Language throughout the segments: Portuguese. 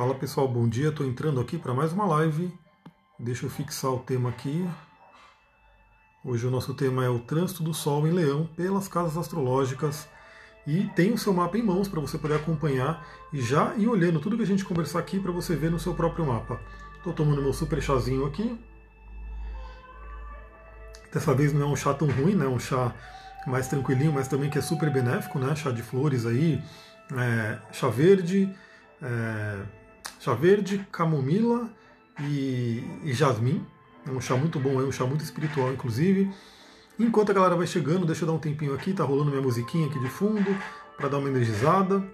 Fala pessoal, bom dia. Estou entrando aqui para mais uma live. Deixa eu fixar o tema aqui. Hoje o nosso tema é o trânsito do Sol em Leão pelas casas astrológicas. E tem o seu mapa em mãos para você poder acompanhar e já ir olhando tudo que a gente conversar aqui para você ver no seu próprio mapa. Estou tomando meu super chazinho aqui. Dessa vez não é um chá tão ruim, né? Um chá mais tranquilinho, mas também que é super benéfico, né? Chá de flores aí, é, chá verde, é, chá verde, camomila e, e jasmim. É um chá muito bom, é um chá muito espiritual, inclusive. Enquanto a galera vai chegando, deixa eu dar um tempinho aqui, tá rolando minha musiquinha aqui de fundo para dar uma energizada.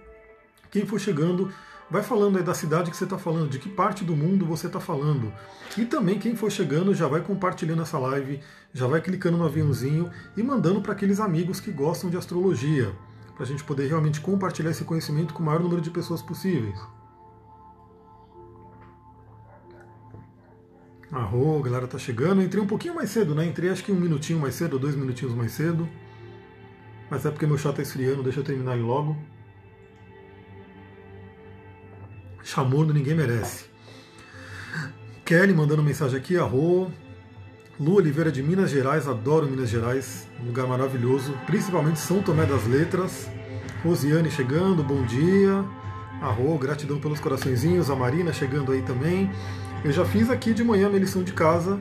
Quem for chegando, vai falando aí da cidade que você está falando, de que parte do mundo você está falando. E também quem for chegando já vai compartilhando essa live, já vai clicando no aviãozinho e mandando para aqueles amigos que gostam de astrologia, para a gente poder realmente compartilhar esse conhecimento com o maior número de pessoas possíveis. Arro, a galera tá chegando. entrei um pouquinho mais cedo, né? Entrei acho que um minutinho mais cedo, dois minutinhos mais cedo. Mas é porque meu chá tá esfriando, deixa eu terminar ele logo. Chamordo ninguém merece. Kelly mandando mensagem aqui, arro. Lu Oliveira de Minas Gerais, adoro Minas Gerais, um lugar maravilhoso, principalmente São Tomé das Letras. Rosiane chegando, bom dia. Arro, gratidão pelos coraçõezinhos. A Marina chegando aí também. Eu já fiz aqui de manhã minha lição de casa,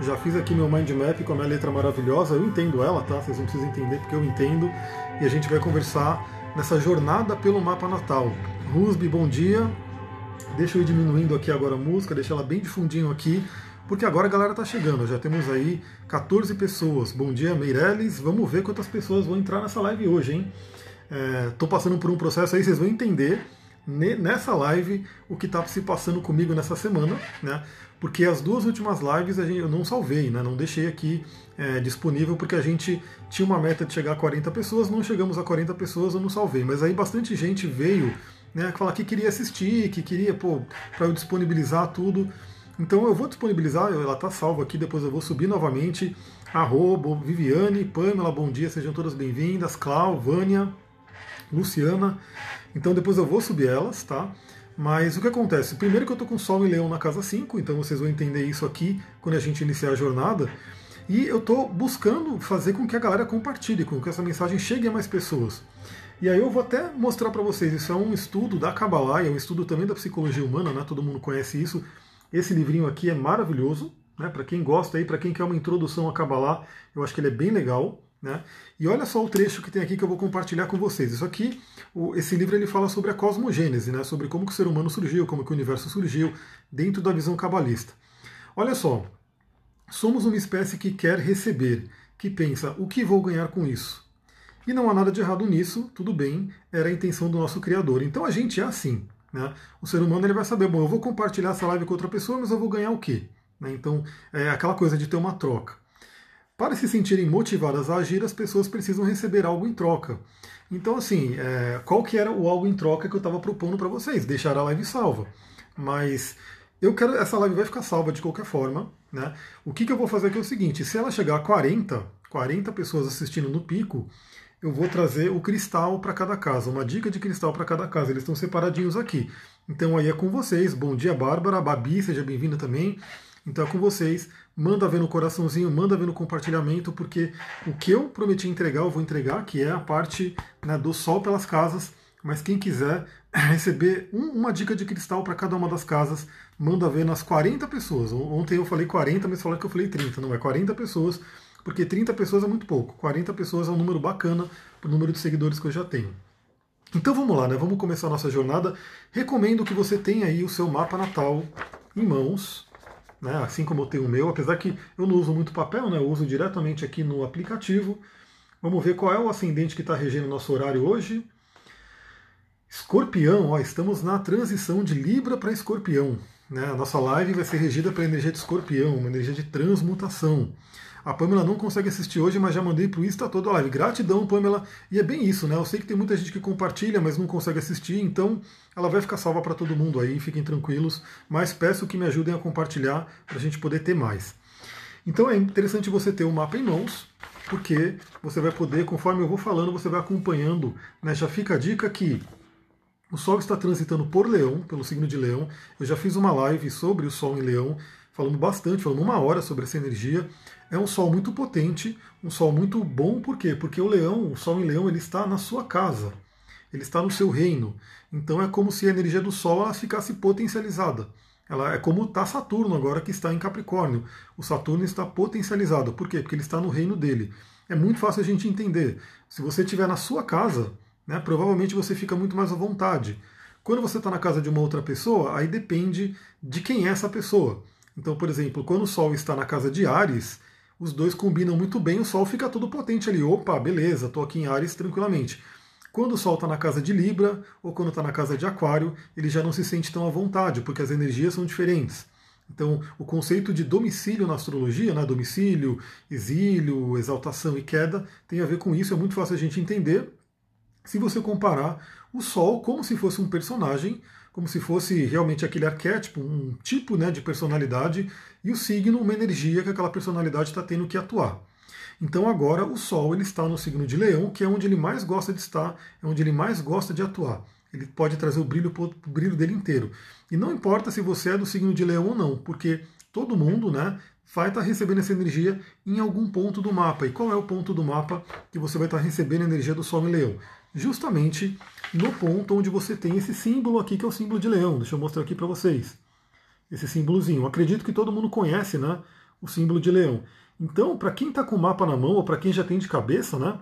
já fiz aqui meu mind map com a minha letra maravilhosa, eu entendo ela, tá? Vocês não precisam entender porque eu entendo. E a gente vai conversar nessa jornada pelo mapa natal. Rusby, bom dia. Deixa eu ir diminuindo aqui agora a música, deixa ela bem de fundinho aqui, porque agora a galera tá chegando. Já temos aí 14 pessoas. Bom dia, Meirelles. Vamos ver quantas pessoas vão entrar nessa live hoje, hein? É, passando por um processo aí, vocês vão entender nessa live o que está se passando comigo nessa semana, né? Porque as duas últimas lives eu não salvei, né? Não deixei aqui é, disponível porque a gente tinha uma meta de chegar a 40 pessoas, não chegamos a 40 pessoas, eu não salvei. Mas aí bastante gente veio, né? Falar que queria assistir, que queria, pô, para eu disponibilizar tudo. Então eu vou disponibilizar, ela está salva aqui, depois eu vou subir novamente. Arroba, Viviane, Pamela, bom dia, sejam todas bem-vindas. Clau, Vânia, Luciana. Então depois eu vou subir elas, tá? Mas o que acontece? Primeiro que eu estou com Sol e Leão na casa 5, então vocês vão entender isso aqui quando a gente iniciar a jornada. E eu estou buscando fazer com que a galera compartilhe, com que essa mensagem chegue a mais pessoas. E aí eu vou até mostrar para vocês, isso é um estudo da Kabbalah, é um estudo também da psicologia humana, né? Todo mundo conhece isso. Esse livrinho aqui é maravilhoso, né? Para quem gosta aí, para quem quer uma introdução à Kabbalah, eu acho que ele é bem legal. Né? E olha só o trecho que tem aqui que eu vou compartilhar com vocês. Isso aqui, esse livro ele fala sobre a cosmogênese, né? sobre como o ser humano surgiu, como o universo surgiu, dentro da visão cabalista. Olha só, somos uma espécie que quer receber, que pensa, o que vou ganhar com isso? E não há nada de errado nisso, tudo bem, era a intenção do nosso Criador. Então a gente é assim. Né? O ser humano ele vai saber, bom, eu vou compartilhar essa live com outra pessoa, mas eu vou ganhar o quê? Né? Então é aquela coisa de ter uma troca. Para se sentirem motivadas a agir, as pessoas precisam receber algo em troca. Então, assim, é, qual que era o algo em troca que eu estava propondo para vocês? Deixar a live salva. Mas eu quero. Essa live vai ficar salva de qualquer forma. Né? O que, que eu vou fazer aqui é o seguinte: se ela chegar a 40, 40 pessoas assistindo no pico, eu vou trazer o cristal para cada casa, uma dica de cristal para cada casa. Eles estão separadinhos aqui. Então aí é com vocês. Bom dia, Bárbara. Babi, seja bem-vinda também. Então é com vocês. Manda ver no coraçãozinho, manda ver no compartilhamento, porque o que eu prometi entregar, eu vou entregar, que é a parte né, do sol pelas casas. Mas quem quiser receber um, uma dica de cristal para cada uma das casas, manda ver nas 40 pessoas. Ontem eu falei 40, mas falaram que eu falei 30. Não, é 40 pessoas, porque 30 pessoas é muito pouco. 40 pessoas é um número bacana para o número de seguidores que eu já tenho. Então vamos lá, né? Vamos começar a nossa jornada. Recomendo que você tenha aí o seu mapa natal em mãos né? assim como eu tenho o meu, apesar que eu não uso muito papel, né? eu uso diretamente aqui no aplicativo. Vamos ver qual é o ascendente que está regendo o nosso horário hoje. Escorpião, ó, estamos na transição de Libra para Escorpião. Né? A nossa live vai ser regida pela energia de Escorpião, uma energia de transmutação. A Pamela não consegue assistir hoje, mas já mandei para o Insta toda a live. Gratidão, Pamela. E é bem isso, né? Eu sei que tem muita gente que compartilha, mas não consegue assistir, então ela vai ficar salva para todo mundo aí, fiquem tranquilos. Mas peço que me ajudem a compartilhar para a gente poder ter mais. Então é interessante você ter o um mapa em mãos, porque você vai poder, conforme eu vou falando, você vai acompanhando. Né? Já fica a dica que O Sol está transitando por Leão, pelo signo de Leão. Eu já fiz uma live sobre o Sol em Leão, falando bastante, falando uma hora sobre essa energia. É um Sol muito potente, um Sol muito bom, por quê? Porque o Leão, o Sol em Leão, ele está na sua casa, ele está no seu reino. Então é como se a energia do Sol ela ficasse potencializada. Ela é como está Saturno agora que está em Capricórnio. O Saturno está potencializado. Por quê? Porque ele está no reino dele. É muito fácil a gente entender. Se você estiver na sua casa, né, provavelmente você fica muito mais à vontade. Quando você está na casa de uma outra pessoa, aí depende de quem é essa pessoa. Então, por exemplo, quando o Sol está na casa de Ares, os dois combinam muito bem, o Sol fica todo potente ali. Opa, beleza, estou aqui em Ares tranquilamente. Quando o Sol está na casa de Libra ou quando está na casa de Aquário, ele já não se sente tão à vontade, porque as energias são diferentes. Então, o conceito de domicílio na astrologia, né, domicílio, exílio, exaltação e queda, tem a ver com isso, é muito fácil a gente entender se você comparar o Sol como se fosse um personagem, como se fosse realmente aquele arquétipo, um tipo né, de personalidade, e o signo, uma energia que aquela personalidade está tendo que atuar. Então agora o Sol ele está no signo de Leão, que é onde ele mais gosta de estar, é onde ele mais gosta de atuar. Ele pode trazer o brilho o brilho dele inteiro. E não importa se você é do signo de Leão ou não, porque todo mundo, né, vai estar recebendo essa energia em algum ponto do mapa. E qual é o ponto do mapa que você vai estar recebendo a energia do Sol em Leão? Justamente no ponto onde você tem esse símbolo aqui, que é o símbolo de leão. Deixa eu mostrar aqui para vocês. Esse símbolozinho. Acredito que todo mundo conhece né, o símbolo de leão. Então, para quem está com o mapa na mão, ou para quem já tem de cabeça, né,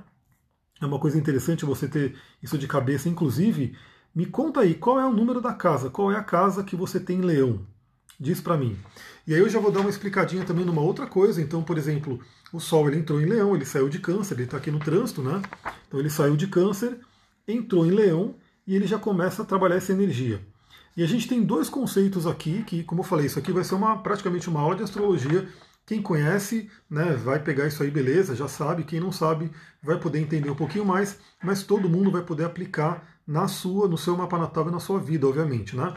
é uma coisa interessante você ter isso de cabeça. Inclusive, me conta aí, qual é o número da casa? Qual é a casa que você tem em leão? Diz para mim. E aí eu já vou dar uma explicadinha também numa outra coisa. Então, por exemplo, o Sol ele entrou em Leão, ele saiu de Câncer, ele está aqui no trânsito, né? Então ele saiu de Câncer, entrou em Leão e ele já começa a trabalhar essa energia. E a gente tem dois conceitos aqui que, como eu falei, isso aqui vai ser uma praticamente uma aula de astrologia. Quem conhece, né, vai pegar isso aí, beleza, já sabe. Quem não sabe, vai poder entender um pouquinho mais, mas todo mundo vai poder aplicar na sua, no seu mapa natal e na sua vida, obviamente, né?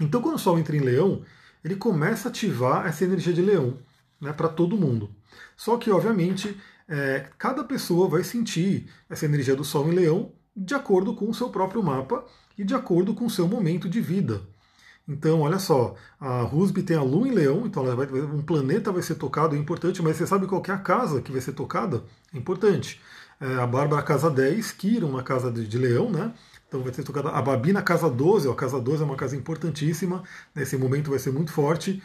Então, quando o Sol entra em Leão, ele começa a ativar essa energia de Leão né, para todo mundo. Só que, obviamente, é, cada pessoa vai sentir essa energia do Sol em Leão de acordo com o seu próprio mapa e de acordo com o seu momento de vida. Então, olha só, a Rusby tem a Lua em Leão, então vai, um planeta vai ser tocado, é importante, mas você sabe qual é a casa que vai ser tocada? É importante. É, a Bárbara casa 10, Kiron na casa de, de Leão, né? Então vai ser tocada a Babi na casa 12, ó, a casa 12 é uma casa importantíssima, nesse momento vai ser muito forte.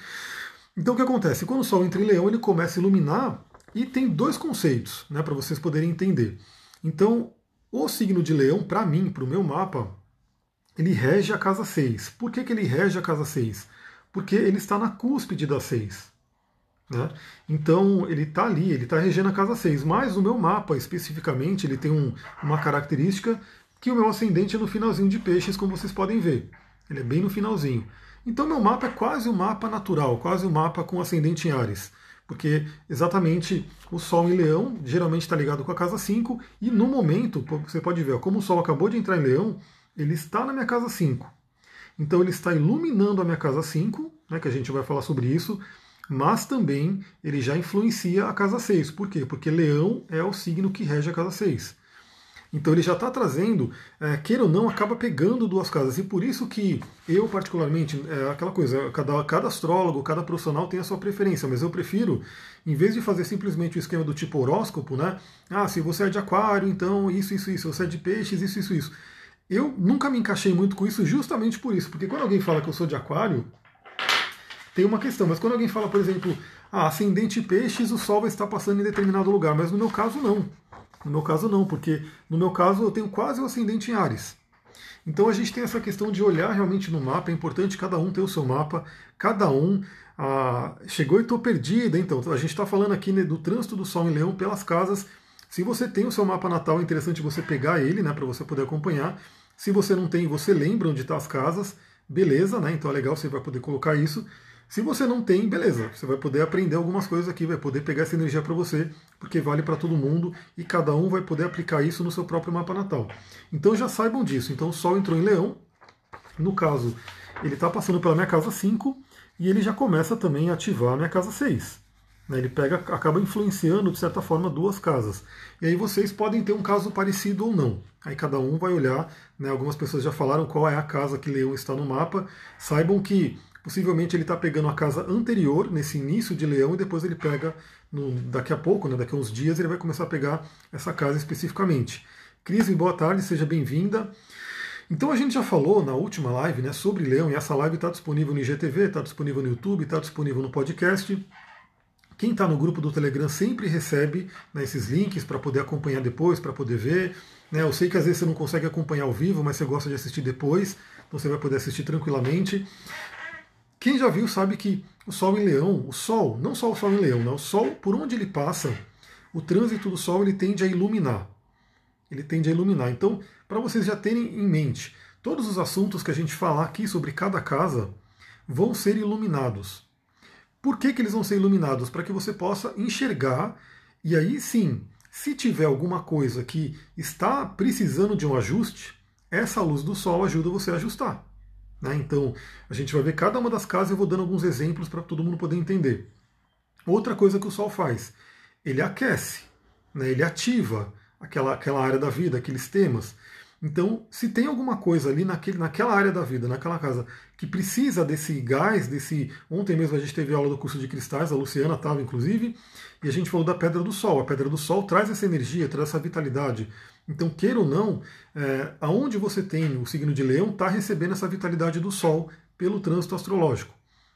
Então o que acontece? Quando o Sol entra em Leão, ele começa a iluminar e tem dois conceitos né, para vocês poderem entender. Então, o signo de Leão, para mim, para o meu mapa, ele rege a casa 6. Por que, que ele rege a casa 6? Porque ele está na cúspide da 6. Né? Então ele está ali, ele está regendo a casa 6. Mas o meu mapa, especificamente, ele tem um, uma característica que o meu ascendente é no finalzinho de peixes, como vocês podem ver. Ele é bem no finalzinho. Então meu mapa é quase um mapa natural, quase um mapa com ascendente em Ares. Porque exatamente o Sol em Leão geralmente está ligado com a casa 5, e no momento, você pode ver, como o Sol acabou de entrar em Leão, ele está na minha casa 5. Então ele está iluminando a minha casa 5, né, que a gente vai falar sobre isso, mas também ele já influencia a casa 6. Por quê? Porque Leão é o signo que rege a casa 6. Então ele já está trazendo, é, queira ou não, acaba pegando duas casas. E por isso que eu, particularmente, é aquela coisa, cada, cada astrólogo, cada profissional tem a sua preferência, mas eu prefiro, em vez de fazer simplesmente o esquema do tipo horóscopo, né? Ah, se você é de aquário, então isso, isso, isso, você é de peixes, isso, isso, isso. Eu nunca me encaixei muito com isso justamente por isso, porque quando alguém fala que eu sou de aquário, tem uma questão, mas quando alguém fala, por exemplo, ah, ascendente peixes, o sol vai estar passando em determinado lugar, mas no meu caso não. No meu caso, não, porque no meu caso eu tenho quase o ascendente em Ares. Então a gente tem essa questão de olhar realmente no mapa, é importante cada um ter o seu mapa, cada um. Ah, chegou e estou perdida, então a gente está falando aqui né, do trânsito do Sol em Leão pelas casas. Se você tem o seu mapa natal, é interessante você pegar ele, né, para você poder acompanhar. Se você não tem, você lembra onde estão tá as casas, beleza, né? Então é legal, você vai poder colocar isso. Se você não tem, beleza, você vai poder aprender algumas coisas aqui, vai poder pegar essa energia para você, porque vale para todo mundo e cada um vai poder aplicar isso no seu próprio mapa natal. Então já saibam disso. Então o Sol entrou em Leão, no caso, ele está passando pela minha casa 5 e ele já começa também a ativar a minha casa 6. Né? Ele pega, acaba influenciando, de certa forma, duas casas. E aí vocês podem ter um caso parecido ou não. Aí cada um vai olhar, né? algumas pessoas já falaram qual é a casa que Leão está no mapa. Saibam que possivelmente ele está pegando a casa anterior, nesse início de Leão, e depois ele pega, no, daqui a pouco, né? daqui a uns dias, ele vai começar a pegar essa casa especificamente. Cris, boa tarde, seja bem-vinda. Então a gente já falou na última live né, sobre Leão, e essa live está disponível no IGTV, está disponível no YouTube, está disponível no podcast. Quem está no grupo do Telegram sempre recebe né, esses links para poder acompanhar depois, para poder ver. Né? Eu sei que às vezes você não consegue acompanhar ao vivo, mas você gosta de assistir depois, então você vai poder assistir tranquilamente. Quem já viu sabe que o Sol em Leão, o Sol, não só o Sol em Leão, né? o Sol, por onde ele passa, o trânsito do Sol ele tende a iluminar. Ele tende a iluminar. Então, para vocês já terem em mente, todos os assuntos que a gente falar aqui sobre cada casa vão ser iluminados. Por que, que eles vão ser iluminados? Para que você possa enxergar e aí sim, se tiver alguma coisa que está precisando de um ajuste, essa luz do sol ajuda você a ajustar. Né? Então, a gente vai ver cada uma das casas, eu vou dando alguns exemplos para todo mundo poder entender. Outra coisa que o sol faz, ele aquece, né? ele ativa aquela, aquela área da vida, aqueles temas. Então, se tem alguma coisa ali naquele, naquela área da vida, naquela casa, que precisa desse gás, desse. Ontem mesmo a gente teve aula do curso de cristais, a Luciana estava inclusive, e a gente falou da pedra do sol. A pedra do sol traz essa energia, traz essa vitalidade. Então, queira ou não, é, aonde você tem o signo de leão, está recebendo essa vitalidade do sol pelo trânsito astrológico.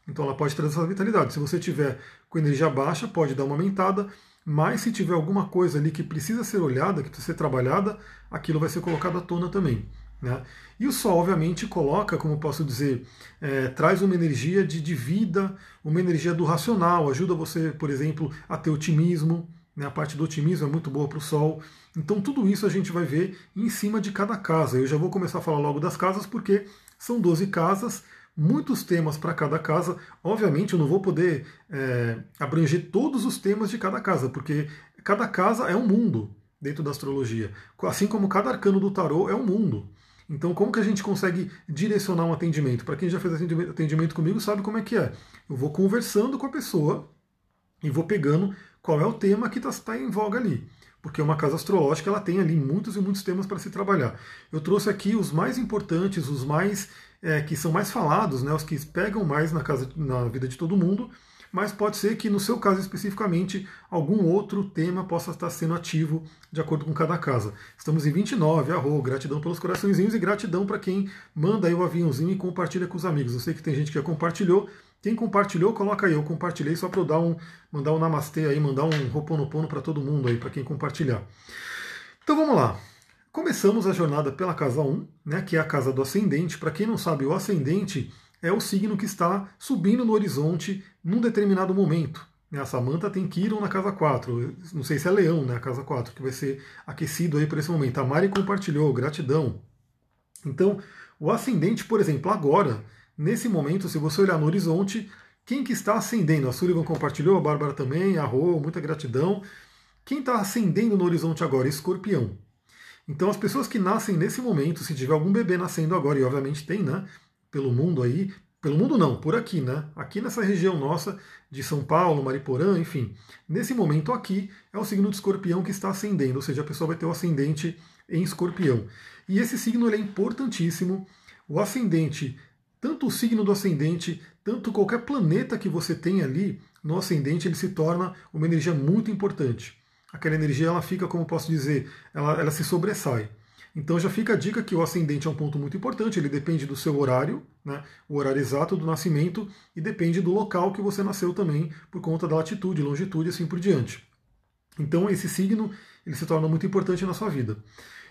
Então, ela pode trazer essa vitalidade. Se você tiver com energia baixa, pode dar uma aumentada mas se tiver alguma coisa ali que precisa ser olhada, que precisa ser trabalhada, aquilo vai ser colocado à tona também. Né? E o Sol, obviamente, coloca, como posso dizer, é, traz uma energia de, de, vida, uma energia do racional, ajuda você, por exemplo, a ter otimismo. Né? A parte do otimismo é muito boa para o Sol. Então, tudo isso a gente vai ver em cima de cada casa. Eu já vou começar a falar logo das casas, porque são 12 casas muitos temas para cada casa. Obviamente, eu não vou poder é, abranger todos os temas de cada casa, porque cada casa é um mundo dentro da astrologia. Assim como cada arcano do tarô é um mundo. Então, como que a gente consegue direcionar um atendimento? Para quem já fez atendimento comigo, sabe como é que é. Eu vou conversando com a pessoa e vou pegando qual é o tema que está tá em voga ali. Porque uma casa astrológica ela tem ali muitos e muitos temas para se trabalhar. Eu trouxe aqui os mais importantes, os mais é, que são mais falados, né, os que pegam mais na, casa, na vida de todo mundo, mas pode ser que no seu caso especificamente algum outro tema possa estar sendo ativo de acordo com cada casa. Estamos em 29, arro, gratidão pelos coraçõezinhos e gratidão para quem manda aí o aviãozinho e compartilha com os amigos. Eu sei que tem gente que já compartilhou. Quem compartilhou, coloca aí, eu compartilhei só para eu dar um, mandar um namastê aí, mandar um roponopono para todo mundo aí, para quem compartilhar. Então vamos lá. Começamos a jornada pela casa 1, né, que é a casa do ascendente. Para quem não sabe, o ascendente é o signo que está subindo no horizonte num determinado momento. A Samanta tem Kiron na casa 4, não sei se é Leão, né, a casa 4, que vai ser aquecido aí por esse momento. A Mari compartilhou, gratidão. Então, o ascendente, por exemplo, agora, nesse momento, se você olhar no horizonte, quem que está ascendendo? A Sullivan compartilhou, a Bárbara também, a Rô, muita gratidão. Quem está ascendendo no horizonte agora? Escorpião. Então as pessoas que nascem nesse momento, se tiver algum bebê nascendo agora, e obviamente tem, né? Pelo mundo aí, pelo mundo não, por aqui, né? Aqui nessa região nossa de São Paulo, Mariporã, enfim. Nesse momento aqui é o signo de escorpião que está ascendendo, ou seja, a pessoa vai ter o ascendente em escorpião. E esse signo é importantíssimo. O ascendente, tanto o signo do ascendente, tanto qualquer planeta que você tem ali no ascendente, ele se torna uma energia muito importante aquela energia ela fica, como posso dizer, ela, ela se sobressai. Então já fica a dica que o ascendente é um ponto muito importante, ele depende do seu horário, né, o horário exato do nascimento, e depende do local que você nasceu também, por conta da latitude, longitude e assim por diante. Então esse signo ele se torna muito importante na sua vida.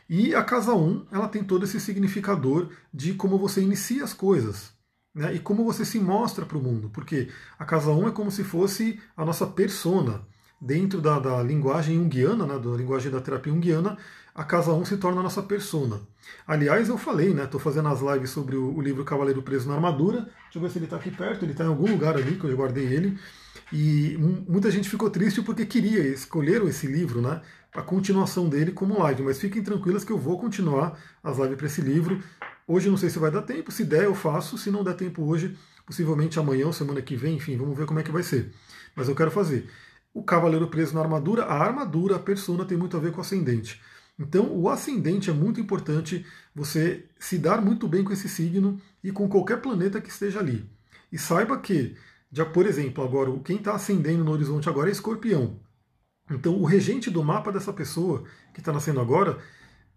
E a casa 1 ela tem todo esse significador de como você inicia as coisas. Né, e como você se mostra para o mundo, porque a casa 1 é como se fosse a nossa persona dentro da, da linguagem junguiana, né, da linguagem da terapia junguiana, a casa 1 se torna a nossa persona. Aliás, eu falei, né? Estou fazendo as lives sobre o, o, livro Cavaleiro Preso na Armadura. Deixa eu ver se ele está aqui perto, ele está em algum lugar ali que eu guardei ele. E muita gente ficou triste porque queria, escolheram esse livro, né? A continuação dele como live. Mas fiquem tranquilas que eu vou continuar as lives para esse livro. Hoje não sei se vai dar tempo, se der eu faço, se não der tempo hoje, possivelmente amanhã ou semana que vem, enfim, vamos ver como é que vai ser. Mas eu quero fazer. o cavaleiro preso na armadura, a armadura, a persona tem muito a ver com o ascendente. Então, o ascendente é muito importante você se dar muito bem com esse signo e com qualquer planeta que esteja ali. E saiba que, já por exemplo, agora quem está ascendendo no horizonte agora é Escorpião. Então, o regente do mapa dessa pessoa que está nascendo agora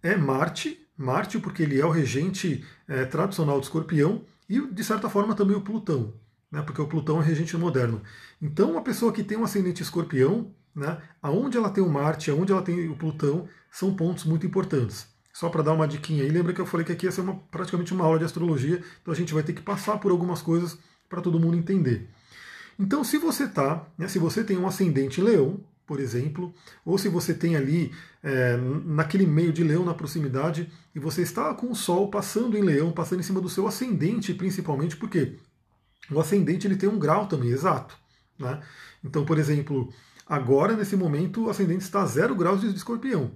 é Marte, Marte porque ele é o regente é, tradicional do Escorpião e, de certa forma, também o Plutão, né, porque o Plutão é regente moderno. Então, uma pessoa que tem um ascendente Escorpião, né, aonde ela tem o Marte, aonde ela tem o Plutão, são pontos muito importantes. Só para dar uma diquinha aí, lembra que eu falei que aqui ia ser uma, praticamente uma aula de astrologia, então a gente vai ter que passar por algumas coisas para todo mundo entender. Então, se você tá, né, se você tem um ascendente leão, por exemplo, ou se você tem ali é, naquele meio de leão na proximidade e você está com o Sol passando em leão, passando em cima do seu ascendente, principalmente porque o ascendente ele tem um grau também, exato. Né? Então, por exemplo, agora nesse momento o ascendente está a zero graus de escorpião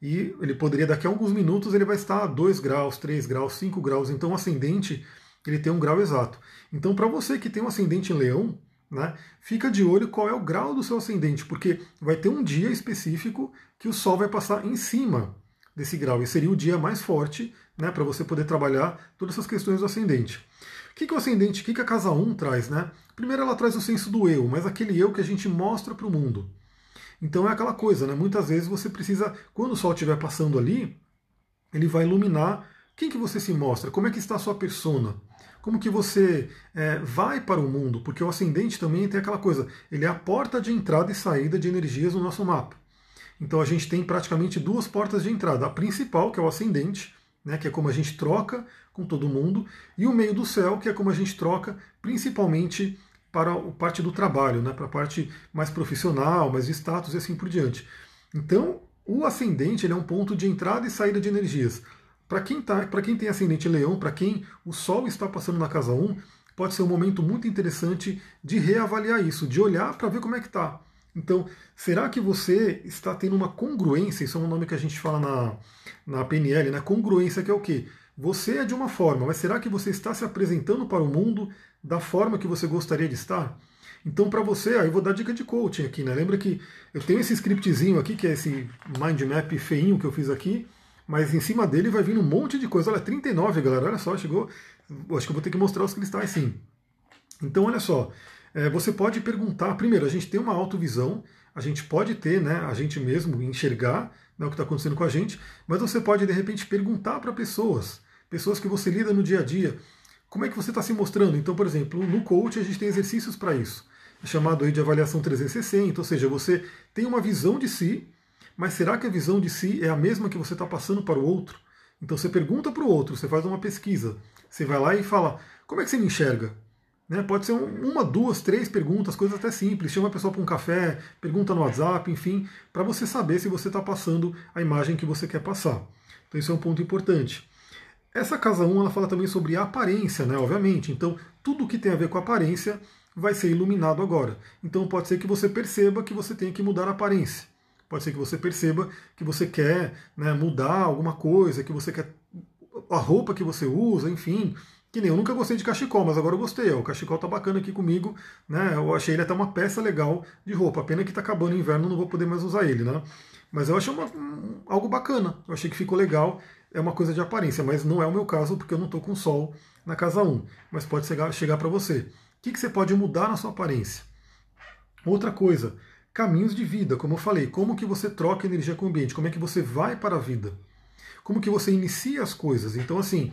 e ele poderia daqui a alguns minutos ele vai estar a 2 graus, 3 graus, 5 graus. Então o ascendente ele tem um grau exato. Então para você que tem um ascendente em leão, né, fica de olho qual é o grau do seu ascendente, porque vai ter um dia específico que o Sol vai passar em cima desse grau, e seria o dia mais forte né, para você poder trabalhar todas essas questões do ascendente. O que, que o ascendente, o que, que a casa 1 traz? Né? Primeiro ela traz o senso do eu, mas aquele eu que a gente mostra para o mundo. Então é aquela coisa, né? Muitas vezes você precisa, quando o sol estiver passando ali, ele vai iluminar quem que você se mostra, como é que está a sua persona, como que você é, vai para o mundo, porque o ascendente também tem aquela coisa, ele é a porta de entrada e saída de energias no nosso mapa. Então a gente tem praticamente duas portas de entrada, a principal, que é o ascendente, né, que é como a gente troca com todo mundo, e o meio do céu, que é como a gente troca principalmente para a parte do trabalho, né, para a parte mais profissional, mais status e assim por diante. Então, o ascendente ele é um ponto de entrada e saída de energias. Para quem, tá, quem tem ascendente leão, para quem o Sol está passando na casa 1, pode ser um momento muito interessante de reavaliar isso, de olhar para ver como é que está. Então, será que você está tendo uma congruência? Isso é um nome que a gente fala na, na PNL, né? Congruência que é o quê? Você é de uma forma, mas será que você está se apresentando para o mundo da forma que você gostaria de estar? Então, para você, aí eu vou dar dica de coaching aqui, né? Lembra que eu tenho esse scriptzinho aqui, que é esse mind map feinho que eu fiz aqui, mas em cima dele vai vir um monte de coisa. Olha, 39, galera, olha só, chegou. Acho que eu vou ter que mostrar os cristais sim. Então, olha só, é, você pode perguntar. Primeiro, a gente tem uma autovisão, a gente pode ter, né, a gente mesmo enxergar né, o que está acontecendo com a gente, mas você pode, de repente, perguntar para pessoas, pessoas que você lida no dia a dia como é que você está se mostrando? Então, por exemplo, no coach a gente tem exercícios para isso, chamado aí de avaliação 360, ou seja, você tem uma visão de si, mas será que a visão de si é a mesma que você está passando para o outro? Então você pergunta para o outro, você faz uma pesquisa, você vai lá e fala, como é que você me enxerga? Né? Pode ser uma, duas, três perguntas, coisas até simples. Chama a pessoa para um café, pergunta no WhatsApp, enfim, para você saber se você está passando a imagem que você quer passar. Então isso é um ponto importante. Essa casa 1 ela fala também sobre aparência, né? Obviamente. Então, tudo que tem a ver com aparência vai ser iluminado agora. Então, pode ser que você perceba que você tem que mudar a aparência. Pode ser que você perceba que você quer né, mudar alguma coisa, que você quer a roupa que você usa, enfim. Que nem eu nunca gostei de cachecol, mas agora eu gostei. O cachecol tá bacana aqui comigo, né? Eu achei ele até uma peça legal de roupa. Pena que tá acabando o inverno, não vou poder mais usar ele, né? Mas eu achei uma, algo bacana. Eu achei que ficou legal é uma coisa de aparência, mas não é o meu caso porque eu não estou com Sol na casa 1. Mas pode chegar, chegar para você. O que, que você pode mudar na sua aparência? Outra coisa, caminhos de vida, como eu falei, como que você troca energia com o ambiente, como é que você vai para a vida, como que você inicia as coisas. Então, assim,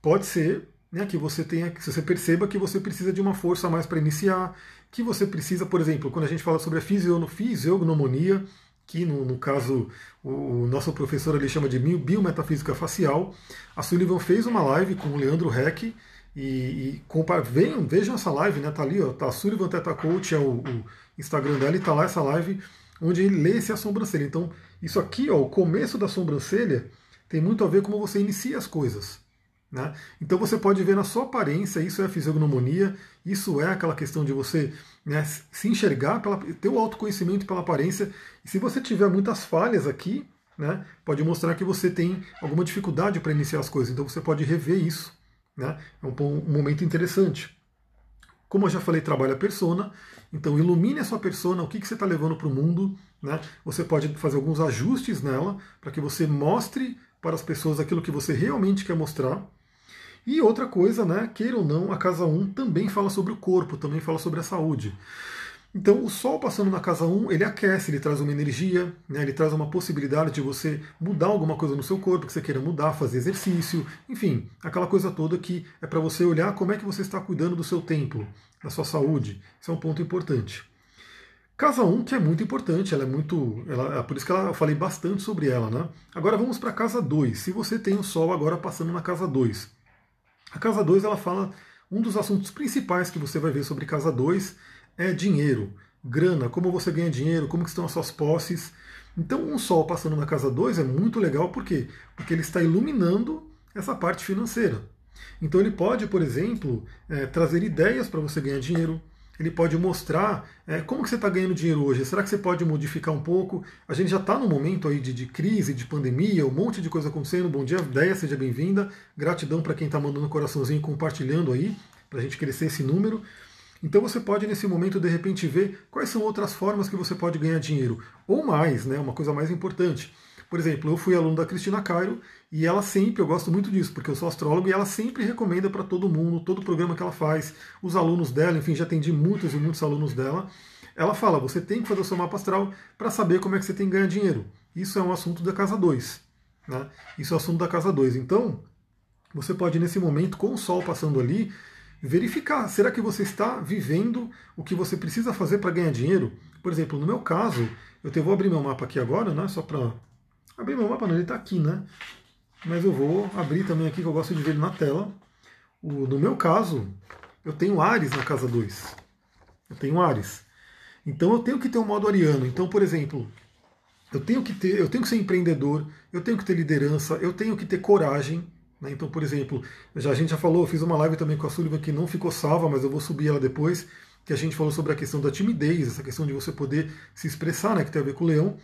pode ser né, que você tenha, que você perceba que você precisa de uma força a mais para iniciar, que você precisa, por exemplo, quando a gente fala sobre a fisiognomonia, que no, no caso o, o, nosso professor ali chama de biometafísica facial. A Sullivan fez uma live com o Leandro Heck e, e venham, vejam essa live, né? Tá ali, ó, tá Sullivan Teta Coach, é o, o Instagram dela, e tá lá essa live onde ele lê-se a sobrancelha. Então, isso aqui, ó, o começo da sobrancelha tem muito a ver com como você inicia as coisas. Né? Então você pode ver na sua aparência, isso é a fisiognomonia, isso é aquela questão de você né, se enxergar, pela, ter o autoconhecimento pela aparência. E se você tiver muitas falhas aqui, né, pode mostrar que você tem alguma dificuldade para iniciar as coisas. Então você pode rever isso. Né? É um, um momento interessante. Como eu já falei, trabalha a persona. Então ilumine a sua persona, o que, que você está levando para o mundo. Né? Você pode fazer alguns ajustes nela para que você mostre para as pessoas aquilo que você realmente quer mostrar. E outra coisa, né, queira ou não, a casa 1 também fala sobre o corpo, também fala sobre a saúde. Então, o Sol passando na casa 1, ele aquece, ele traz uma energia, né, ele traz uma possibilidade de você mudar alguma coisa no seu corpo, que você queira mudar, fazer exercício, enfim, aquela coisa toda que é para você olhar como é que você está cuidando do seu templo, da sua saúde. Isso é um ponto importante. Casa 1, que é muito importante, ela é muito. Ela, é por isso que ela, eu falei bastante sobre ela. Né? Agora vamos para a casa 2. Se você tem o Sol agora passando na casa 2. A casa 2 ela fala. Um dos assuntos principais que você vai ver sobre casa 2 é dinheiro, grana, como você ganha dinheiro, como estão as suas posses. Então, um sol passando na casa 2 é muito legal, por quê? Porque ele está iluminando essa parte financeira. Então, ele pode, por exemplo, é, trazer ideias para você ganhar dinheiro. Ele pode mostrar é, como que você está ganhando dinheiro hoje. Será que você pode modificar um pouco? A gente já está no momento aí de, de, crise, de pandemia, um monte de coisa acontecendo. Bom dia, ideia, seja bem-vinda. Gratidão para quem está mandando coraçãozinho compartilhando aí, para a gente crescer esse número. Então você pode nesse momento de repente ver quais são outras formas que você pode ganhar dinheiro, ou mais, né, uma coisa mais importante. Por exemplo, eu fui aluno da Cristina Cairo e ela sempre, eu gosto muito disso, porque eu sou astrólogo e ela sempre recomenda para todo mundo, todo programa que ela faz, os alunos dela, enfim, já atendi muitos e muitos alunos dela. Ela fala: você tem que fazer o seu mapa astral para saber como é que você tem que ganhar dinheiro. Isso é um assunto da casa 2. Né? Isso é um assunto da casa 2. Então, você pode, nesse momento, com o Sol passando ali, verificar, será que você está vivendo o que você precisa fazer para ganhar dinheiro? Por exemplo, no meu caso, eu vou abrir meu mapa aqui agora, né, só para... Abrir meu mapa não, ele está aqui, né? Mas eu vou abrir também aqui, que eu gosto de ver ele na tela. O, no meu caso, eu tenho Ares na casa 2. Eu tenho Ares. Então eu tenho que ter um modo ariano. Então, por exemplo, eu tenho que ter, eu tenho que ser empreendedor, eu tenho que ter liderança, eu tenho que ter coragem, né? Então, por exemplo, já, a gente já falou, eu fiz uma live também com a Sullivan que não ficou salva, mas eu vou subir ela depois, que a gente falou sobre a questão da timidez, essa questão de você poder se expressar, né, que tem a ver com o leão.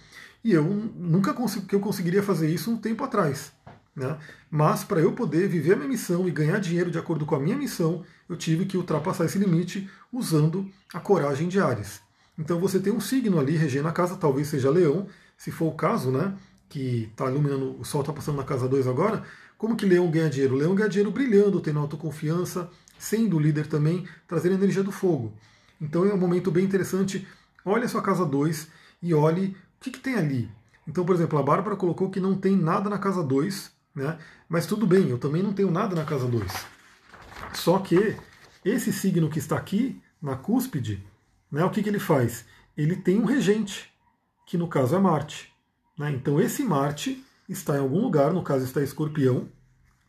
E eu nunca consegui, que eu conseguiria fazer isso um tempo atrás. Né? Mas para eu poder viver a minha missão e ganhar dinheiro de acordo com a minha missão, eu tive que ultrapassar esse limite usando a coragem de Ares. Então você tem um signo ali regendo a casa, talvez seja leão, se for o caso, né? Que está iluminando, o sol está passando na casa 2 agora, como que Leão ganha dinheiro? Leão ganha dinheiro brilhando, tendo autoconfiança, sendo líder também, trazendo energia do fogo. Então é um momento bem interessante. Olhe a sua casa 2 e olhe o que, que, tem ali. Então, por exemplo, a Bárbara colocou que não tem nada na casa 2, né? mas tudo bem, eu também não tenho nada na casa 2. Só que esse signo que está aqui, na cúspide, né, o que, que ele faz? Ele tem um regente, que no caso é Marte. Né? Então, esse Marte está em algum lugar, no caso está escorpião,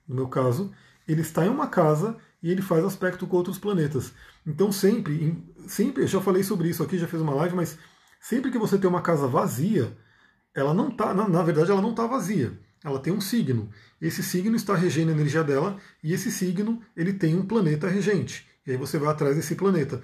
no meu caso, ele está em uma casa e ele faz aspecto com outros planetas. Então sempre, sempre, eu já falei sobre isso aqui, já fiz uma live, mas sempre que você tem uma casa vazia, ela não tá, na, na verdade ela não está vazia. Ela tem um signo. Esse signo está regendo a energia dela e esse signo ele tem um planeta regente. E aí você vai atrás desse planeta.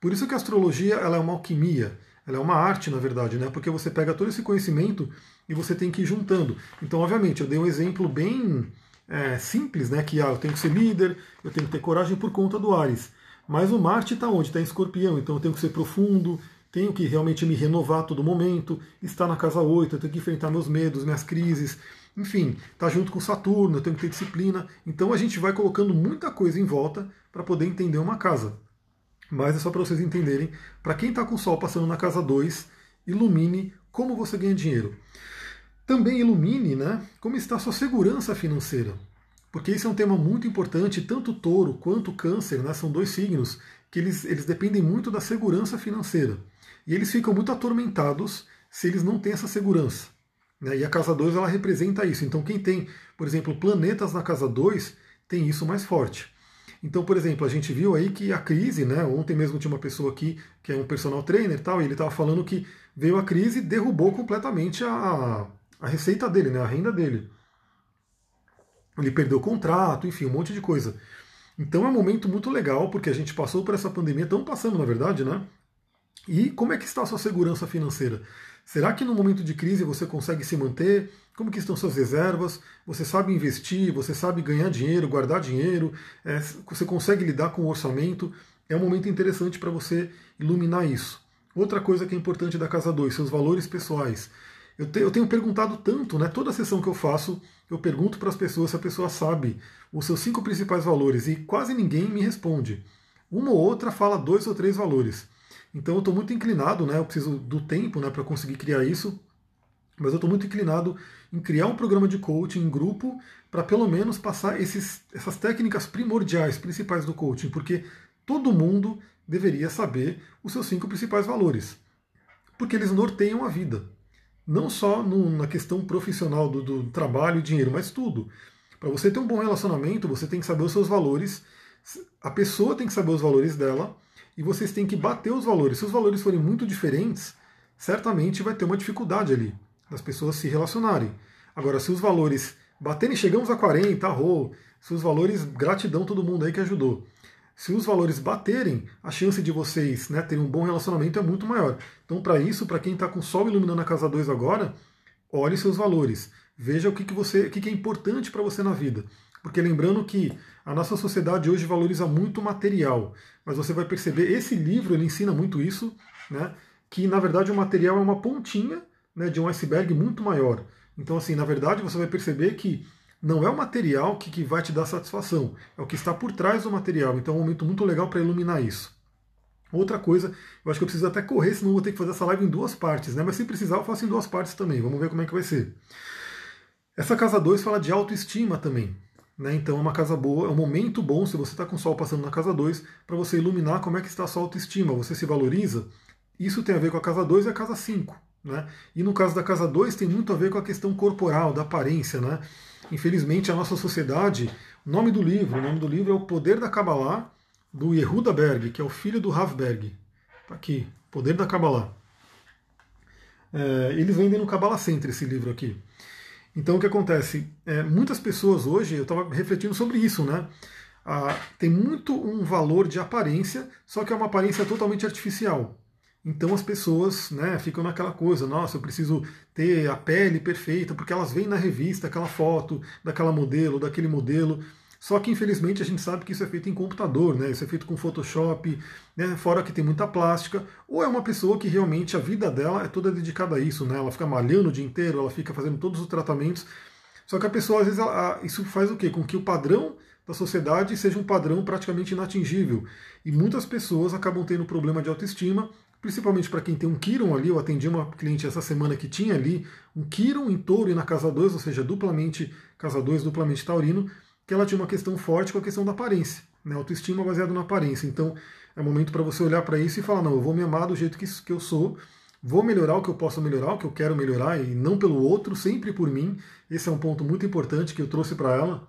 Por isso que a astrologia ela é uma alquimia. Ela é uma arte, na verdade, né? Porque você pega todo esse conhecimento e você tem que ir juntando. Então, obviamente, eu dei um exemplo bem é, simples, né? Que ah, eu tenho que ser líder, eu tenho que ter coragem por conta do Ares. Mas o Marte está onde? Está em escorpião, então eu tenho que ser profundo, tenho que realmente me renovar a todo momento, está na casa 8, eu tenho que enfrentar meus medos, minhas crises, enfim, está junto com Saturno, eu tenho que ter disciplina. Então a gente vai colocando muita coisa em volta para poder entender uma casa. Mas é só para vocês entenderem, para quem está com o Sol passando na casa 2, ilumine como você ganha dinheiro. Também ilumine né, como está a sua segurança financeira. Porque esse é um tema muito importante, tanto touro quanto câncer, né, são dois signos que eles, eles dependem muito da segurança financeira. E eles ficam muito atormentados se eles não têm essa segurança. Né, e a casa 2 ela representa isso. Então quem tem, por exemplo, planetas na casa 2 tem isso mais forte. Então, por exemplo, a gente viu aí que a crise, né? Ontem mesmo tinha uma pessoa aqui que é um personal trainer e tal, e ele estava falando que veio a crise e derrubou completamente a, a receita dele, né? A renda dele. Ele perdeu o contrato, enfim, um monte de coisa. Então é um momento muito legal, porque a gente passou por essa pandemia, estamos passando, na verdade, né? E como é que está a sua segurança financeira? Será que no momento de crise você consegue se manter? Como que estão suas reservas? Você sabe investir? Você sabe ganhar dinheiro, guardar dinheiro? É, você consegue lidar com o orçamento? é um momento interessante para você iluminar isso. Outra coisa que é importante da casa 2, seus valores pessoais. Eu, te, eu tenho perguntado tanto, né? Toda sessão que eu faço, eu pergunto para as pessoas se a pessoa sabe os seus cinco principais valores e quase ninguém me responde. Uma ou outra fala dois ou três valores. Então eu estou muito inclinado, né? Eu preciso do tempo né, para conseguir criar isso, mas eu estou muito inclinado em criar um programa de coaching em grupo para pelo menos passar esses, essas técnicas primordiais, principais do coaching, porque todo mundo deveria saber os seus cinco principais valores, porque eles norteiam a vida. Não só no, na questão profissional do, do trabalho e dinheiro, mas tudo. Para você ter um bom relacionamento, você tem que saber os seus valores, a pessoa tem que saber os valores dela, e vocês têm que bater os valores. Se os valores forem muito diferentes, certamente vai ter uma dificuldade ali das pessoas se relacionarem. Agora, se os valores baterem, chegamos a 40, arro, se os valores, gratidão todo mundo aí que ajudou. Se os valores baterem, a chance de vocês né, terem um bom relacionamento é muito maior. Então, para isso, para quem está com o Sol iluminando a casa 2 agora, olhe seus valores. Veja o que, que, você, o que, que é importante para você na vida. Porque lembrando que a nossa sociedade hoje valoriza muito material. Mas você vai perceber, esse livro ele ensina muito isso, né? que na verdade o material é uma pontinha né, de um iceberg muito maior. Então, assim, na verdade, você vai perceber que não é o material que, que vai te dar satisfação, é o que está por trás do material. Então é um momento muito legal para iluminar isso. Outra coisa, eu acho que eu preciso até correr, senão eu vou ter que fazer essa live em duas partes, né? Mas se precisar, eu faço em duas partes também. Vamos ver como é que vai ser. Essa casa 2 fala de autoestima também. Né? Então é uma casa boa, é um momento bom, se você está com o sol passando na casa 2, para você iluminar como é que está a sua autoestima. Você se valoriza? Isso tem a ver com a casa 2 e a casa 5. Né? E no caso da casa 2 tem muito a ver com a questão corporal, da aparência. Né? Infelizmente, a nossa sociedade, o nome do livro, o nome do livro é O Poder da Kabbalah, do Yehuda Berg, que é o filho do Havberg. Está aqui, Poder da Kabbalah. É, eles vendem no Kabbalah Center esse livro aqui. Então o que acontece? É, muitas pessoas hoje, eu estava refletindo sobre isso, né? Ah, tem muito um valor de aparência, só que é uma aparência totalmente artificial. Então as pessoas né, ficam naquela coisa, nossa, eu preciso ter a pele perfeita, porque elas veem na revista aquela foto daquela modelo, daquele modelo. Só que infelizmente a gente sabe que isso é feito em computador, né? Isso é feito com Photoshop, né? fora que tem muita plástica, ou é uma pessoa que realmente a vida dela é toda dedicada a isso, né? Ela fica malhando o dia inteiro, ela fica fazendo todos os tratamentos. Só que a pessoa, às vezes, ela, isso faz o quê? Com que o padrão da sociedade seja um padrão praticamente inatingível. E muitas pessoas acabam tendo problema de autoestima principalmente para quem tem um Kiron ali, eu atendi uma cliente essa semana que tinha ali um Kiron em touro e na casa 2, ou seja, duplamente casa 2, duplamente taurino, que ela tinha uma questão forte com a questão da aparência, né? autoestima baseada na aparência. Então é momento para você olhar para isso e falar, não, eu vou me amar do jeito que, que eu sou, vou melhorar o que eu posso melhorar, o que eu quero melhorar, e não pelo outro, sempre por mim. Esse é um ponto muito importante que eu trouxe para ela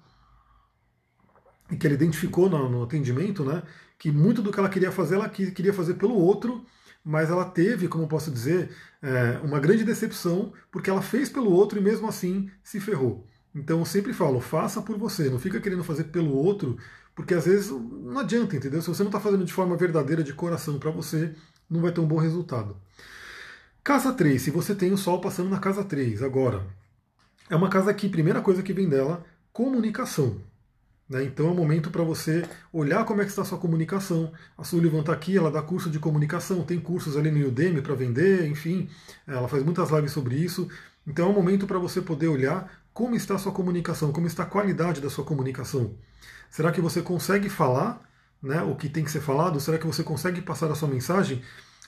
e que ela identificou no, no atendimento, né? Que muito do que ela queria fazer, ela queria fazer pelo outro mas ela teve, como posso dizer, é, uma grande decepção, porque ela fez pelo outro e mesmo assim se ferrou. Então eu sempre falo, faça por você, não fica querendo fazer pelo outro, porque às vezes não adianta, entendeu? Se você não está fazendo de forma verdadeira, de coração para você, não vai ter um bom resultado. Casa 3, se você tem o Sol passando na casa 3 agora, é uma casa que, primeira coisa que vem dela, comunicação. Né? Então é um momento para você olhar como é que está a sua comunicação. A Sullivan está aqui, ela dá curso de comunicação, tem cursos ali no Udemy para vender, enfim, ela faz muitas lives sobre isso. Então é um momento para você poder olhar como está a sua comunicação, como está a qualidade da sua comunicação. Será que você consegue falar né, o que tem que ser falado? Será que você consegue passar a sua mensagem?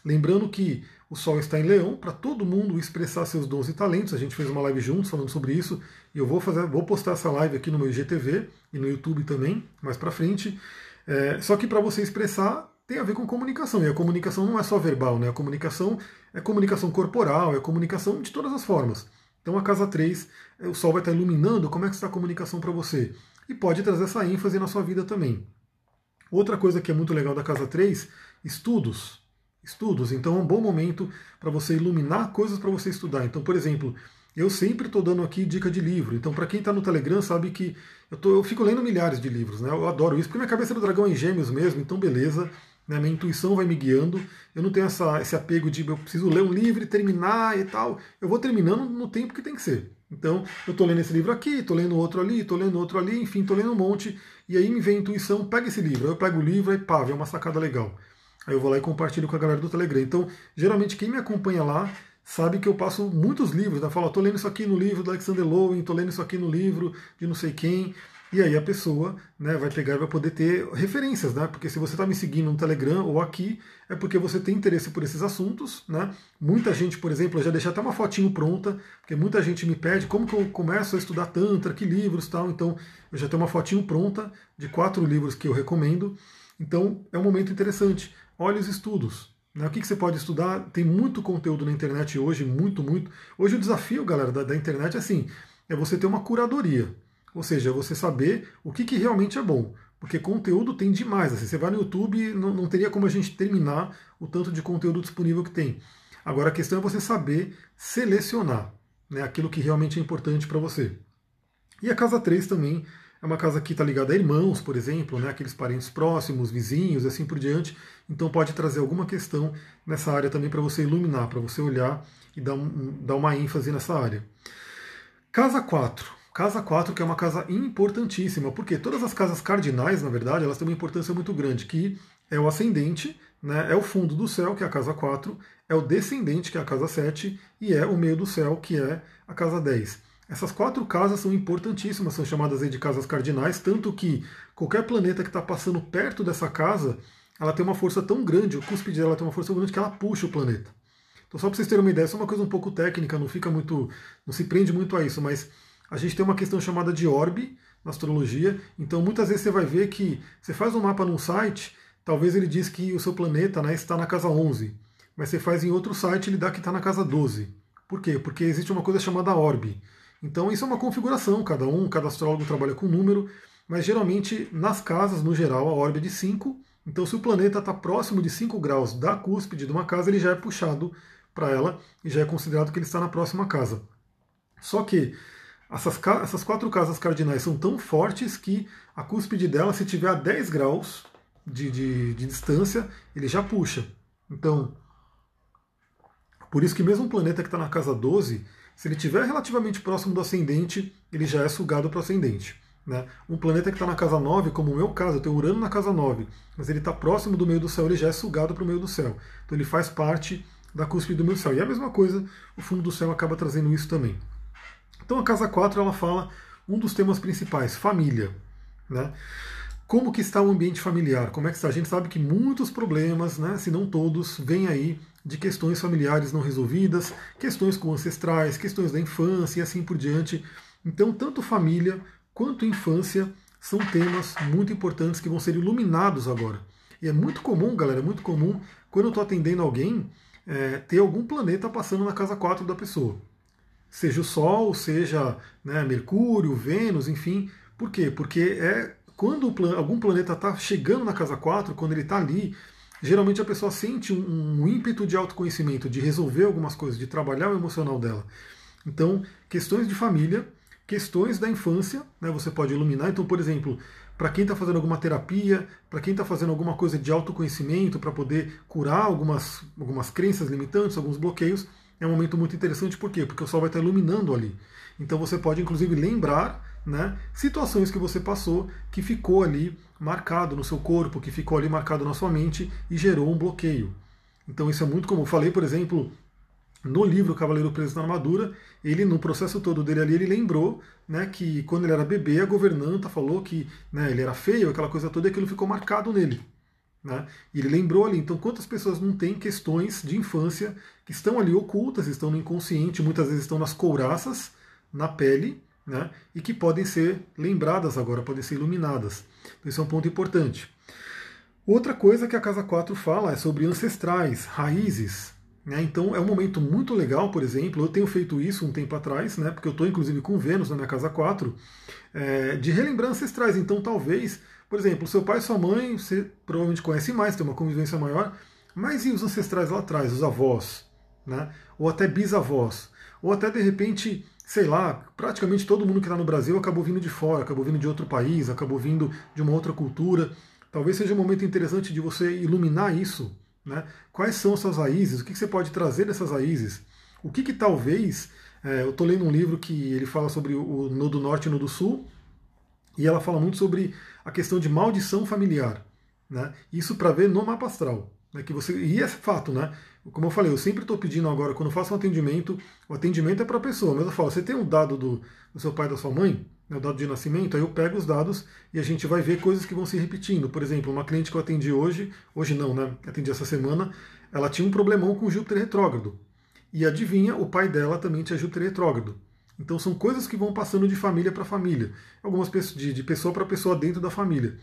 Lembrando que o Sol está em Leão para todo mundo expressar seus dons e talentos. A gente fez uma live juntos falando sobre isso. E eu vou fazer, vou postar essa live aqui no meu IGTV e no YouTube também, mais para frente. É, só que para você expressar tem a ver com comunicação. E a comunicação não é só verbal, né? A comunicação é comunicação corporal, é comunicação de todas as formas. Então a casa 3, é, o Sol vai estar iluminando como é que está a comunicação para você. E pode trazer essa ênfase na sua vida também. Outra coisa que é muito legal da casa 3, estudos estudos. Então é um bom momento para você iluminar coisas para você estudar. Então, por exemplo, eu sempre estou dando aqui dica de livro. Então, para quem está no Telegram, sabe que eu, tô, eu fico lendo milhares de livros. Né? Eu adoro isso, porque minha cabeça do dragão é em gêmeos mesmo, então beleza. Né? Minha intuição vai me guiando. Eu não tenho essa, esse apego de eu preciso ler um livro e terminar e tal. Eu vou terminando no tempo que tem que ser. Então, eu estou lendo esse livro aqui, estou lendo outro ali, estou lendo outro ali, enfim, estou lendo um monte, e aí me vem a intuição, pega esse livro, eu pego o livro e pá, vem uma sacada legal. Aí eu vou lá e compartilho com a galera do Telegram. Então, geralmente, quem me acompanha lá sabe que eu passo muitos livros, né? Eu falo, estou lendo isso aqui no livro do Alexander Lowen, estou lendo isso aqui no livro de não sei quem, e aí a pessoa né, vai pegar e vai poder ter referências, né? Porque se você está me seguindo no Telegram ou aqui, é porque você tem interesse por esses assuntos, né? Muita gente, por exemplo, eu já deixei até uma fotinho pronta, porque muita gente me pede como que eu começo a estudar Tantra, que livros tal. Então, eu já tenho uma fotinho pronta de quatro livros que eu recomendo. Então, é um momento interessante. Olhe os estudos. Né? O que, que você pode estudar? Tem muito conteúdo na internet hoje, muito, muito. Hoje o desafio, galera, da, da internet é assim, é você ter uma curadoria. Ou seja, você saber o que, que realmente é bom. Porque conteúdo tem demais. Assim, você vai no YouTube, não, não teria como a gente terminar o tanto de conteúdo disponível que tem. Agora a questão é você saber selecionar né, aquilo que realmente é importante para você. E a casa 3 também é uma casa que está ligada a irmãos, por exemplo, né, aqueles parentes próximos, vizinhos, assim por diante. Então pode trazer alguma questão nessa área também para você iluminar, para você olhar e dar, um, dar uma ênfase nessa área. Casa 4. Casa 4, que é uma casa importantíssima, porque todas as casas cardinais, na verdade, elas têm uma importância muito grande, que é o ascendente, né, é o fundo do céu, que é a casa 4, é o descendente, que é a casa 7, e é o meio do céu, que é a casa 10. Essas quatro casas são importantíssimas, são chamadas de casas cardinais, tanto que qualquer planeta que está passando perto dessa casa, ela tem uma força tão grande, o cúspide dela tem uma força tão grande que ela puxa o planeta. Então, só para vocês terem uma ideia, isso é uma coisa um pouco técnica, não fica muito, não se prende muito a isso, mas a gente tem uma questão chamada de orbe na astrologia. Então, muitas vezes você vai ver que você faz um mapa num site, talvez ele diz que o seu planeta né, está na casa 11, mas você faz em outro site ele dá que está na casa 12. Por quê? Porque existe uma coisa chamada orbe. Então, isso é uma configuração, cada um, cada astrólogo trabalha com um número, mas geralmente nas casas, no geral, a orbe é de 5. Então, se o planeta está próximo de 5 graus da cúspide de uma casa, ele já é puxado para ela e já é considerado que ele está na próxima casa. Só que essas, essas quatro casas cardinais são tão fortes que a cúspide dela, se tiver a 10 graus de, de, de distância, ele já puxa. Então, por isso que mesmo um planeta que está na casa 12, se ele estiver relativamente próximo do ascendente, ele já é sugado para o ascendente. Né? Um planeta que está na casa 9, como o meu caso, eu tenho Urano na casa 9, mas ele está próximo do meio do céu, ele já é sugado para o meio do céu. Então ele faz parte da cúspide do meio do céu. E a mesma coisa, o fundo do céu acaba trazendo isso também. Então a casa 4 ela fala um dos temas principais, família. Né? Como que está o ambiente familiar? Como é que está? A gente sabe que muitos problemas, né, se não todos, vêm aí de questões familiares não resolvidas, questões com ancestrais, questões da infância e assim por diante. Então, tanto família quanto infância são temas muito importantes que vão ser iluminados agora. E é muito comum, galera, é muito comum, quando eu estou atendendo alguém, é, ter algum planeta passando na casa 4 da pessoa seja o Sol, seja né, Mercúrio, Vênus, enfim. Por quê? Porque é quando algum planeta está chegando na casa 4, quando ele está ali, geralmente a pessoa sente um, um, ímpeto de autoconhecimento, de resolver algumas coisas, de trabalhar o emocional dela. Então, questões de família, questões da infância, né, você pode iluminar. Então, por exemplo, para quem está fazendo alguma terapia, para quem está fazendo alguma coisa de autoconhecimento para poder curar algumas, algumas crenças limitantes, alguns bloqueios, é um momento muito interessante, por quê? Porque o Sol vai estar iluminando ali. Então você pode, inclusive, lembrar né, situações que você passou que ficou ali marcado no seu corpo, que ficou ali marcado na sua mente e gerou um bloqueio. Então isso é muito comum. Eu falei, por exemplo, no livro Cavaleiro Preso na Armadura, ele, no processo todo dele ali, ele lembrou né, que quando ele era bebê, a governanta falou que né, ele era feio, aquela coisa toda, e aquilo ficou marcado nele. Né? E ele lembrou ali, então quantas pessoas não têm questões de infância que estão ali ocultas, estão no inconsciente, muitas vezes estão nas couraças, na pele, né? e que podem ser lembradas agora, podem ser iluminadas. Então, isso é um ponto importante. Outra coisa que a Casa 4 fala é sobre ancestrais, raízes. Né? Então é um momento muito legal, por exemplo, eu tenho feito isso um tempo atrás, né? porque eu estou inclusive com Vênus na minha Casa 4, é, de relembrar ancestrais. Então talvez por exemplo, seu pai e sua mãe, você provavelmente conhece mais, tem uma convivência maior, mas e os ancestrais lá atrás, os avós, né? ou até bisavós, ou até de repente, sei lá, praticamente todo mundo que está no Brasil acabou vindo de fora, acabou vindo de outro país, acabou vindo de uma outra cultura. Talvez seja um momento interessante de você iluminar isso. Né? Quais são suas raízes? O que você pode trazer dessas raízes? O que, que talvez É, eu estou lendo um livro que ele fala sobre o Nodo Norte e o Nodo Sul, e ela fala muito sobre a questão de maldição familiar. Né? Isso para ver no mapa astral. Né? Que você, e é fato, né? Como eu falei, eu sempre estou pedindo agora, quando faço um atendimento, o atendimento é para a pessoa, mas eu falo, você tem um dado do, do seu pai da sua mãe? Né, o dado de nascimento, aí eu pego os dados e a gente vai ver coisas que vão se repetindo. Por exemplo, uma cliente que eu atendi hoje, hoje não, né? Atendi essa semana, ela tinha um problemão com Júpiter retrógrado. E adivinha, o pai dela também tinha Júpiter retrógrado. Então são coisas que vão passando de família para família, algumas pessoas de, de pessoa para pessoa dentro da família.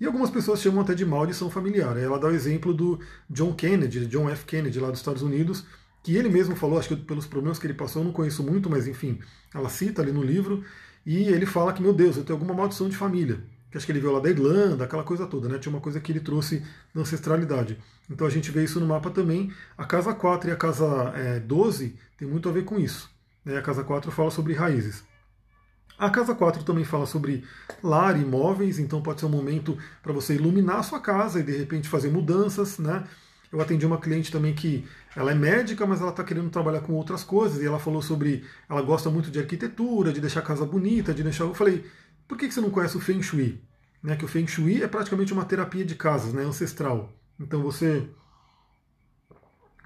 E algumas pessoas chamam até de maldição familiar. Ela dá o exemplo do John Kennedy, John F. Kennedy, lá dos Estados Unidos, que ele mesmo falou, acho que pelos problemas que ele passou, eu não conheço muito, mas enfim, ela cita ali no livro, e ele fala que, meu Deus, eu tenho alguma maldição de família. Que acho que ele veio lá da Irlanda, aquela coisa toda, né? Tinha uma coisa que ele trouxe da ancestralidade. Então a gente vê isso no mapa também. A casa 4 e a casa é, 12 tem muito a ver com isso. Né? A casa 4 fala sobre raízes. A casa 4 também fala sobre lar e imóveis, então pode ser um momento para você iluminar a sua casa e de repente fazer mudanças, né? Eu atendi uma cliente também que ela é médica, mas ela está querendo trabalhar com outras coisas, e ela falou sobre. Ela gosta muito de arquitetura, de deixar a casa bonita, de deixar. Eu falei, por que você não conhece o Feng Shui? Né, que o Feng Shui é praticamente uma terapia de casas, né, ancestral. Então você.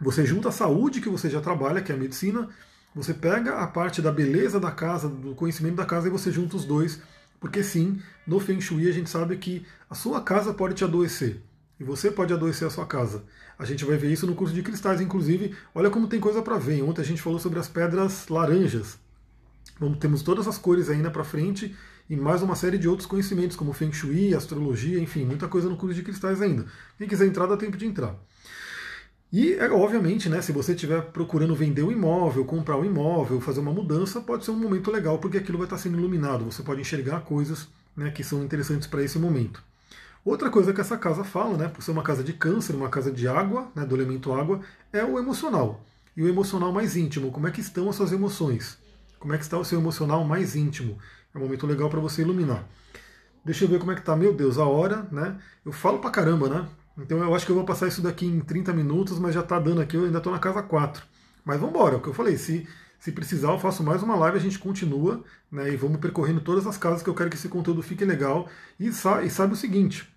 Você junta a saúde que você já trabalha, que é a medicina, você pega a parte da beleza da casa, do conhecimento da casa e você junta os dois, porque sim, no Feng Shui a gente sabe que a sua casa pode te adoecer e você pode adoecer a sua casa. A gente vai ver isso no curso de cristais, inclusive. Olha como tem coisa para ver. Ontem a gente falou sobre as pedras laranjas. Vamos, temos todas as cores ainda para frente e mais uma série de outros conhecimentos, como Feng Shui, astrologia, enfim, muita coisa no curso de cristais ainda. Quem quiser entrar, dá tempo de entrar. E, é, obviamente, né, se você estiver procurando vender um imóvel, comprar um imóvel, fazer uma mudança, pode ser um momento legal, porque aquilo vai estar sendo iluminado. Você pode enxergar coisas né, que são interessantes para esse momento. Outra coisa que essa casa fala, né, por ser uma casa de câncer, uma casa de água, né, do elemento água, é o emocional. E o emocional mais íntimo, como é que estão as suas emoções? Como é que está o seu emocional mais íntimo? É um momento legal para você iluminar. Deixa eu ver como é que tá. Meu Deus, a hora, né? Eu falo pra caramba, né? Então eu acho que eu vou passar isso daqui em 30 minutos, mas já está dando aqui, eu ainda estou na casa 4. Mas vamos embora, é o que eu falei, se, se precisar eu faço mais uma live, a gente continua né, e vamos percorrendo todas as casas que eu quero que esse conteúdo fique legal. E, sa e sabe o seguinte,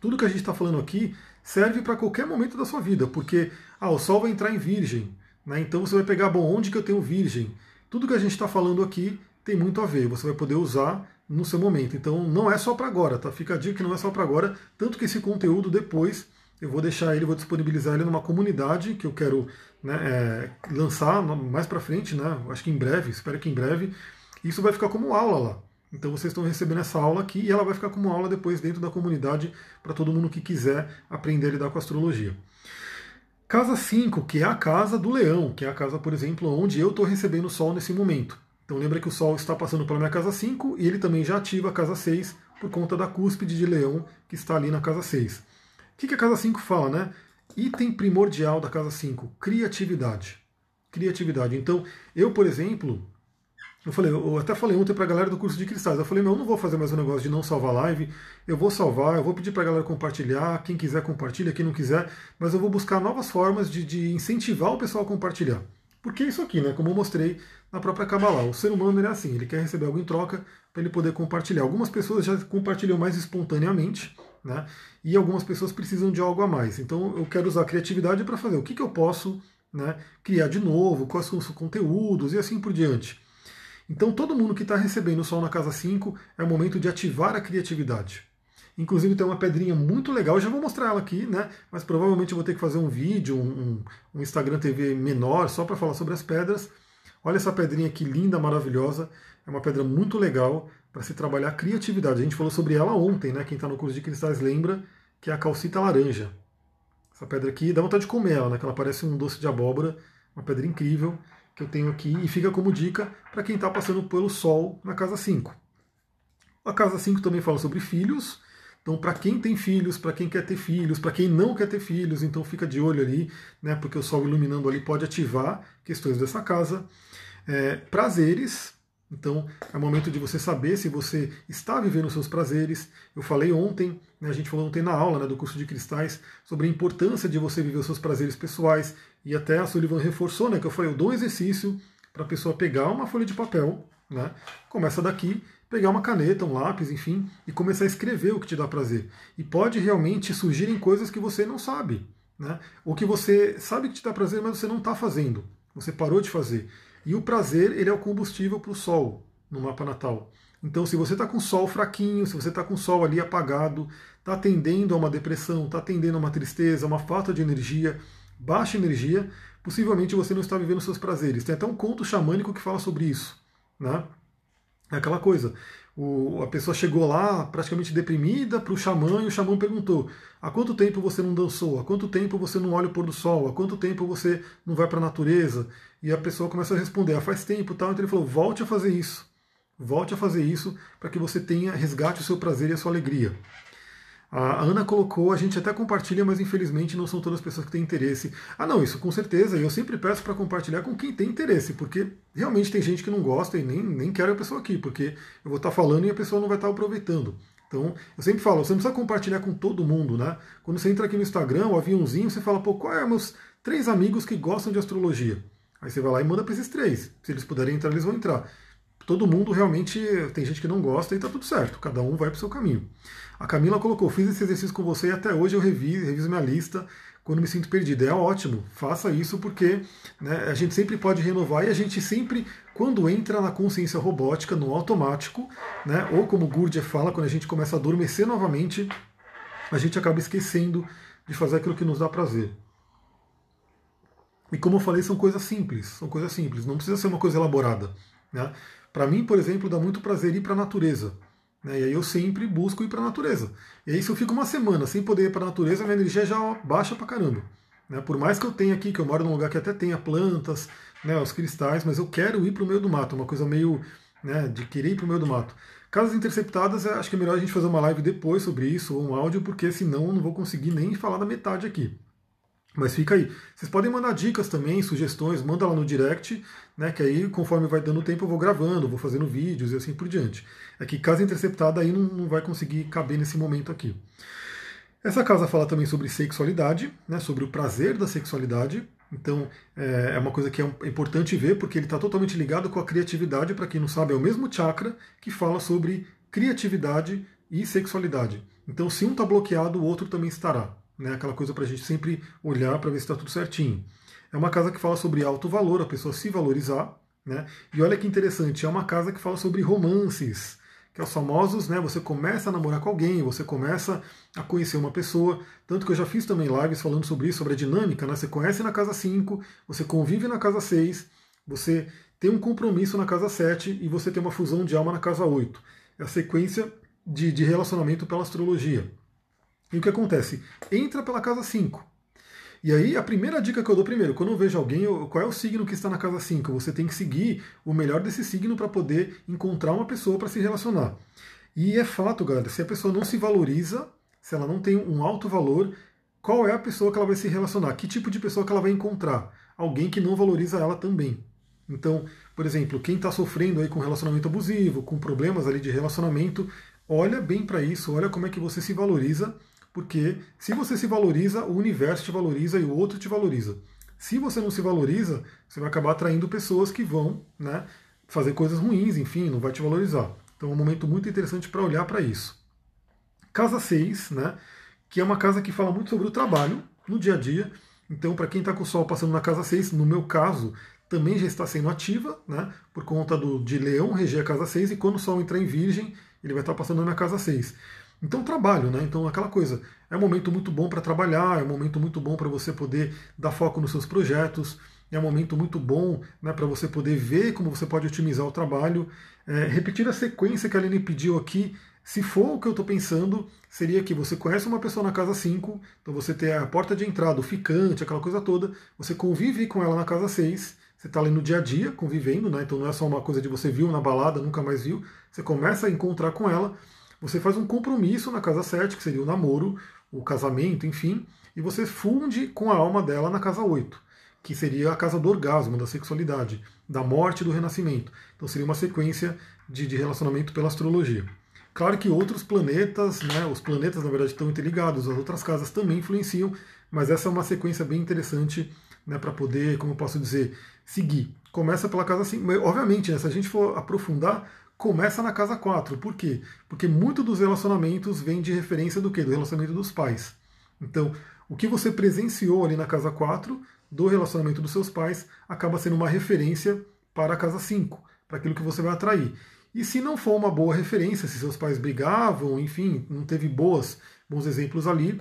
tudo que a gente está falando aqui serve para qualquer momento da sua vida, porque ah, o Sol vai entrar em Virgem, né, então você vai pegar, bom, onde que eu tenho Virgem? Tudo que a gente está falando aqui tem muito a ver, você vai poder usar no seu momento. Então não é só para agora, tá? Fica a dica que não é só para agora, tanto que esse conteúdo depois eu vou deixar ele, vou disponibilizar ele numa comunidade que eu quero né, é, lançar mais para frente, né? Acho que em breve, espero que em breve. Isso vai ficar como aula lá. Então vocês estão recebendo essa aula aqui e ela vai ficar como aula depois dentro da comunidade para todo mundo que quiser aprender a lidar com astrologia. Casa 5, que é a casa do leão, que é a casa, por exemplo, onde eu estou recebendo o Sol nesse momento. Então lembra que o Sol está passando pela minha casa 5 e ele também já ativa a casa 6 por conta da cúspide de leão que está ali na casa 6. O que, a casa 5 fala, né? Item primordial da casa 5, criatividade. Criatividade. Então, eu, por exemplo, eu falei, eu até falei ontem para a galera do curso de cristais. Eu falei, meu, eu não vou fazer mais um negócio de não salvar live. Eu vou salvar, eu vou pedir para a galera compartilhar. Quem quiser compartilha, quem não quiser. Mas eu vou buscar novas formas de, de incentivar o pessoal a compartilhar. Porque é isso aqui, né? Como eu mostrei na própria Kabbalah, o ser humano é assim, ele quer receber algo em troca para ele poder compartilhar. Algumas pessoas já compartilham mais espontaneamente, né? E algumas pessoas precisam de algo a mais. Então eu quero usar a criatividade para fazer o que, que eu posso né, criar de novo, quais são os conteúdos e assim por diante. Então todo mundo que está recebendo o Sol na casa 5 é o momento de ativar a criatividade. Inclusive tem uma pedrinha muito legal, eu já vou mostrar ela aqui, né? Mas provavelmente eu vou ter que fazer um vídeo, um, um Instagram TV menor, só para falar sobre as pedras. Olha essa pedrinha aqui linda, maravilhosa. É uma pedra muito legal para se trabalhar criatividade. A gente falou sobre ela ontem, né? Quem está no curso de cristais lembra que é a calcita laranja. Essa pedra aqui dá vontade de comer ela, né? Que ela parece um doce de abóbora, uma pedra incrível que eu tenho aqui e fica como dica para quem está passando pelo Sol na casa 5. A casa 5 também fala sobre filhos, então, para quem tem filhos, para quem quer ter filhos, para quem não quer ter filhos, então fica de olho ali, né, porque o Sol iluminando ali pode ativar questões dessa casa. É, prazeres, então é momento de você saber se você está vivendo seus prazeres. Eu falei ontem, né, a gente falou ontem na aula né, do curso de cristais, sobre a importância de você viver os seus prazeres pessoais, e até a Sullivan reforçou né, que eu falei, eu dou um exercício para a pessoa pegar uma folha de papel, né? Começa daqui, pegar uma caneta, um lápis, enfim, e começar a escrever o que te dá prazer. E pode realmente surgirem coisas que você não sabe, né? Ou que você sabe que te dá prazer, mas você não está fazendo. Você parou de fazer. E o prazer, ele é o combustível para o sol no mapa natal. Então, se você está com sol fraquinho, se você está com sol ali apagado, está tendendo a uma depressão, está tendendo a uma tristeza, uma falta de energia, baixa energia, possivelmente você não está vivendo seus prazeres. Tem até um conto xamânico que fala sobre isso. Né? É aquela coisa. O, a pessoa chegou lá praticamente deprimida para o xamã e o xamã perguntou: há quanto tempo você não dançou? Há quanto tempo você não olha o pôr do sol? Há quanto tempo você não vai para a natureza? E a pessoa começa a responder: ah, faz tempo tal. Então ele falou: volte a fazer isso. Volte a fazer isso para que você tenha, resgate o seu prazer e a sua alegria. A Ana colocou, a gente até compartilha, mas infelizmente não são todas as pessoas que têm interesse. Ah, não, isso com certeza. Eu sempre peço para compartilhar com quem tem interesse, porque realmente tem gente que não gosta e nem, nem a pessoa aqui, porque eu vou estar tá falando e a pessoa não vai estar tá aproveitando. Então, eu sempre falo, você não precisa compartilhar com todo mundo, né? Quando você entra aqui no Instagram, o aviãozinho, você fala, pô, qual é meus três amigos que gostam de astrologia? Aí você vai lá e manda para esses três. Se eles puderem entrar, eles vão entrar todo mundo realmente tem gente que não gosta e tá tudo certo, cada um vai para o seu caminho. A Camila colocou: fiz esse exercício com você e até hoje eu reviso, reviso minha lista quando me sinto perdido. É ótimo, faça isso porque né, a gente sempre pode renovar e a gente sempre, quando entra na consciência robótica, no automático, né, ou como Gurdjieff fala, quando a gente começa a adormecer novamente, a gente acaba esquecendo de fazer aquilo que nos dá prazer. E como eu falei, são coisas simples, são coisas simples, não precisa ser uma coisa elaborada. Né? Para mim, por exemplo, dá muito prazer ir para a natureza. Né? E aí eu sempre busco ir para a natureza. E aí se eu fico uma semana sem poder ir para a natureza, minha energia já baixa para caramba. Né? Por mais que eu tenha aqui, que eu moro num lugar que até tenha plantas, né, os cristais, mas eu quero ir para o meio do mato, uma coisa meio né, de querer ir para o meio do mato. Casas interceptadas, acho que é melhor a gente fazer uma live depois sobre isso, ou um áudio, porque senão eu não vou conseguir nem falar da metade aqui. Mas fica aí. Vocês podem mandar dicas também, sugestões, manda lá no direct, né? Que aí, conforme vai dando tempo, eu vou gravando, vou fazendo vídeos e assim por diante. É que casa interceptada aí não, não vai conseguir caber nesse momento aqui. Essa casa fala também sobre sexualidade, né, sobre o prazer da sexualidade. Então é, é uma coisa que é importante ver, porque ele está totalmente ligado com a criatividade. Para quem não sabe, é o mesmo chakra que fala sobre criatividade e sexualidade. Então, se um está bloqueado, o outro também estará né? aquela coisa para a gente sempre olhar para ver se está tudo certinho. É uma casa que fala sobre alto valor, a pessoa se valorizar. Né? E olha que interessante, é uma casa que fala sobre romances, que é os famosos, né? Você começa a namorar com alguém, você começa a conhecer uma pessoa. Tanto que eu já fiz também lives falando sobre isso, sobre a dinâmica, né? Você conhece na casa 5, você convive na casa 6, você tem um compromisso na casa 7 e você tem uma fusão de alma na casa 8. É a sequência de, de relacionamento pela astrologia. E o que acontece? Entra pela casa 5. E aí, a primeira dica que eu dou primeiro, quando eu vejo alguém, qual é o signo que está na casa 5? Você tem que seguir o melhor desse signo para poder encontrar uma pessoa para se relacionar. E é fato, galera, se a pessoa não se valoriza, se ela não tem um alto valor, qual é a pessoa que ela vai se relacionar? Que tipo de pessoa que ela vai encontrar? Alguém que não valoriza ela também. Então, por exemplo, quem está sofrendo aí com relacionamento abusivo, com problemas ali de relacionamento, olha bem para isso, olha como é que você se valoriza porque se você se valoriza, o universo te valoriza e o outro te valoriza. Se você não se valoriza, você vai acabar atraindo pessoas que vão né, fazer coisas ruins, enfim, não vai te valorizar. Então é um momento muito interessante para olhar para isso. Casa 6, né, que é uma casa que fala muito sobre o trabalho no dia a dia. Então, para quem está com o Sol passando na casa 6, no meu caso, também já está sendo ativa, né, por conta do, de Leão reger a casa 6, e quando o Sol entrar em Virgem, ele vai estar passando na casa 6. Então, trabalho, né? Então, aquela coisa. É um momento muito bom para trabalhar, é um momento muito bom para você poder dar foco nos seus projetos, é um momento muito bom né, para você poder ver como você pode otimizar o trabalho. É, repetir a sequência que a Aline pediu aqui, se for o que eu estou pensando, seria que você conhece uma pessoa na casa 5, então você tem a porta de entrada, o ficante, aquela coisa toda, você convive com ela na casa 6, você está ali no dia a dia convivendo, né? então não é só uma coisa de você viu na balada, nunca mais viu, você começa a encontrar com ela, você faz um compromisso na casa 7, que seria o namoro, o casamento, enfim, e você funde com a alma dela na casa 8, que seria a casa do orgasmo, da sexualidade, da morte e do renascimento. Então seria uma sequência de, de relacionamento pela astrologia. Claro que outros planetas, né, os planetas na verdade estão interligados, as outras casas também influenciam, mas essa é uma sequência bem interessante né, para poder, como eu posso dizer, seguir. Começa pela casa 5. Obviamente, né, se a gente for aprofundar, começa na casa 4. Por quê? Porque muito dos relacionamentos vem de referência do quê? Do relacionamento dos pais. Então, o que você presenciou ali na casa 4 do relacionamento dos seus pais acaba sendo uma referência para a casa 5, para aquilo que você vai atrair. E se não for uma boa referência, se seus pais brigavam, enfim, não teve boas, bons exemplos ali,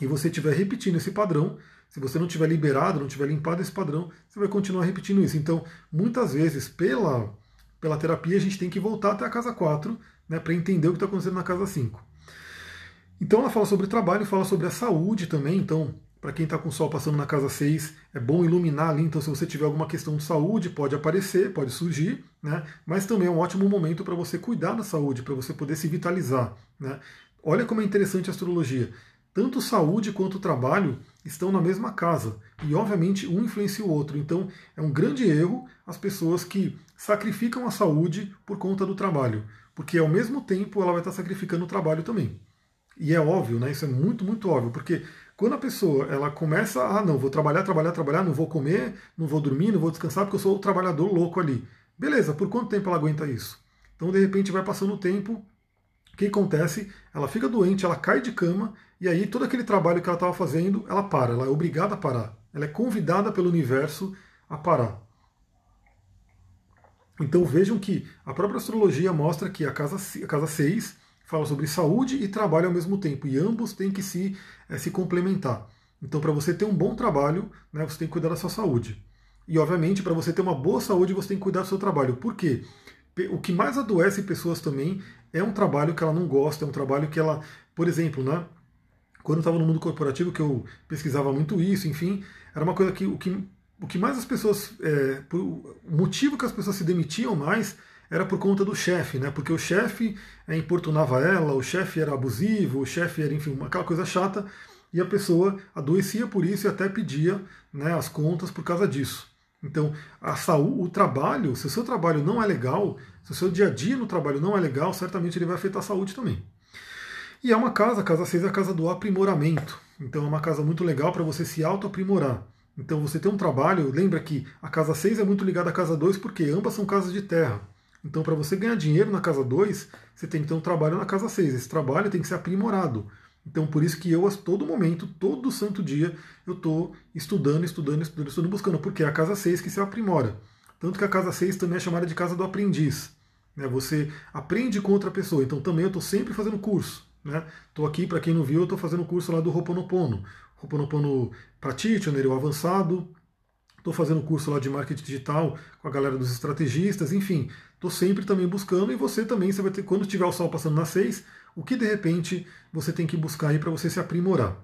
e você estiver repetindo esse padrão, se você não tiver liberado, não tiver limpado esse padrão, você vai continuar repetindo isso. Então, muitas vezes, pela, pela terapia, a gente tem que voltar até a casa 4 né, para entender o que está acontecendo na casa 5. Então, ela fala sobre trabalho, fala sobre a saúde também. Então, para quem está com o sol passando na casa 6, é bom iluminar ali. Então, se você tiver alguma questão de saúde, pode aparecer, pode surgir, né? mas também é um ótimo momento para você cuidar da saúde, para você poder se vitalizar. Né? Olha como é interessante a astrologia. Tanto saúde quanto trabalho estão na mesma casa. E, obviamente, um influencia o outro. Então, é um grande erro as pessoas que sacrificam a saúde por conta do trabalho. Porque, ao mesmo tempo, ela vai estar sacrificando o trabalho também. E é óbvio, né? Isso é muito, muito óbvio. Porque quando a pessoa ela começa, ah, não, vou trabalhar, trabalhar, trabalhar, não vou comer, não vou dormir, não vou descansar porque eu sou o trabalhador louco ali. Beleza, por quanto tempo ela aguenta isso? Então, de repente, vai passando o tempo, o que acontece? Ela fica doente, ela cai de cama, e aí todo aquele trabalho que ela estava fazendo, ela para, ela é obrigada a parar. Ela é convidada pelo universo a parar. Então vejam que a própria astrologia mostra que a casa, a casa 6 fala sobre saúde e trabalho ao mesmo tempo, e ambos têm que se, é, se complementar. Então, para você ter um bom trabalho, né, você tem que cuidar da sua saúde. E, obviamente, para você ter uma boa saúde, você tem que cuidar do seu trabalho. Por quê? O que mais adoece pessoas também é um trabalho que ela não gosta, é um trabalho que ela, por exemplo, né, quando eu estava no mundo corporativo, que eu pesquisava muito isso, enfim, era uma coisa que o que, o que mais as pessoas. É, por, o motivo que as pessoas se demitiam mais era por conta do chefe, né? Porque o chefe é, importunava ela, o chefe era abusivo, o chefe era, enfim, aquela coisa chata, e a pessoa adoecia por isso e até pedia né, as contas por causa disso. Então, a saúde, o trabalho, se o seu trabalho não é legal, se o seu dia a dia no trabalho não é legal, certamente ele vai afetar a saúde também. E é uma casa, a casa 6 é a casa do aprimoramento. Então é uma casa muito legal para você se auto-aprimorar. Então você tem um trabalho, lembra que a casa 6 é muito ligada à casa 2 porque ambas são casas de terra. Então, para você ganhar dinheiro na casa 2, você tem que ter um trabalho na casa 6. Esse trabalho tem que ser aprimorado. Então, por isso que eu, a todo momento, todo santo dia, eu estou estudando, estudando, estudando, estudando, buscando, porque é a casa 6 que se aprimora. Tanto que a casa 6 também é chamada de casa do aprendiz. Né? Você aprende com outra pessoa. Então, também eu estou sempre fazendo curso. Estou né? aqui, para quem não viu, eu estou fazendo o curso lá do Roponopono. Roponopono Practitioner, o avançado. Estou fazendo curso lá de marketing digital com a galera dos estrategistas, enfim. Estou sempre também buscando e você também, você vai ter, quando tiver o sol passando na 6, o que de repente você tem que buscar aí para você se aprimorar.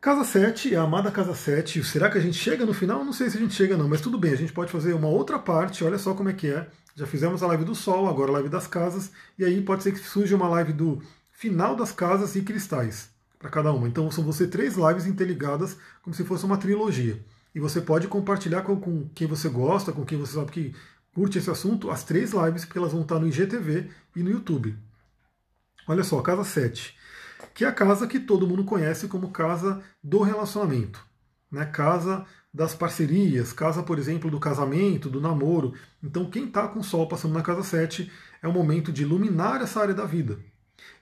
Casa 7, a amada Casa 7, será que a gente chega no final? Não sei se a gente chega não, mas tudo bem, a gente pode fazer uma outra parte, olha só como é que é. Já fizemos a live do Sol, agora a live das casas, e aí pode ser que surja uma live do final das casas e cristais para cada uma. Então são você três lives interligadas, como se fosse uma trilogia. E você pode compartilhar com, com quem você gosta, com quem você sabe que curte esse assunto, as três lives, porque elas vão estar no IGTV e no YouTube. Olha só, casa 7, que é a casa que todo mundo conhece como casa do relacionamento. Né? Casa das parcerias, casa, por exemplo, do casamento, do namoro. Então, quem está com o Sol passando na casa 7 é o momento de iluminar essa área da vida.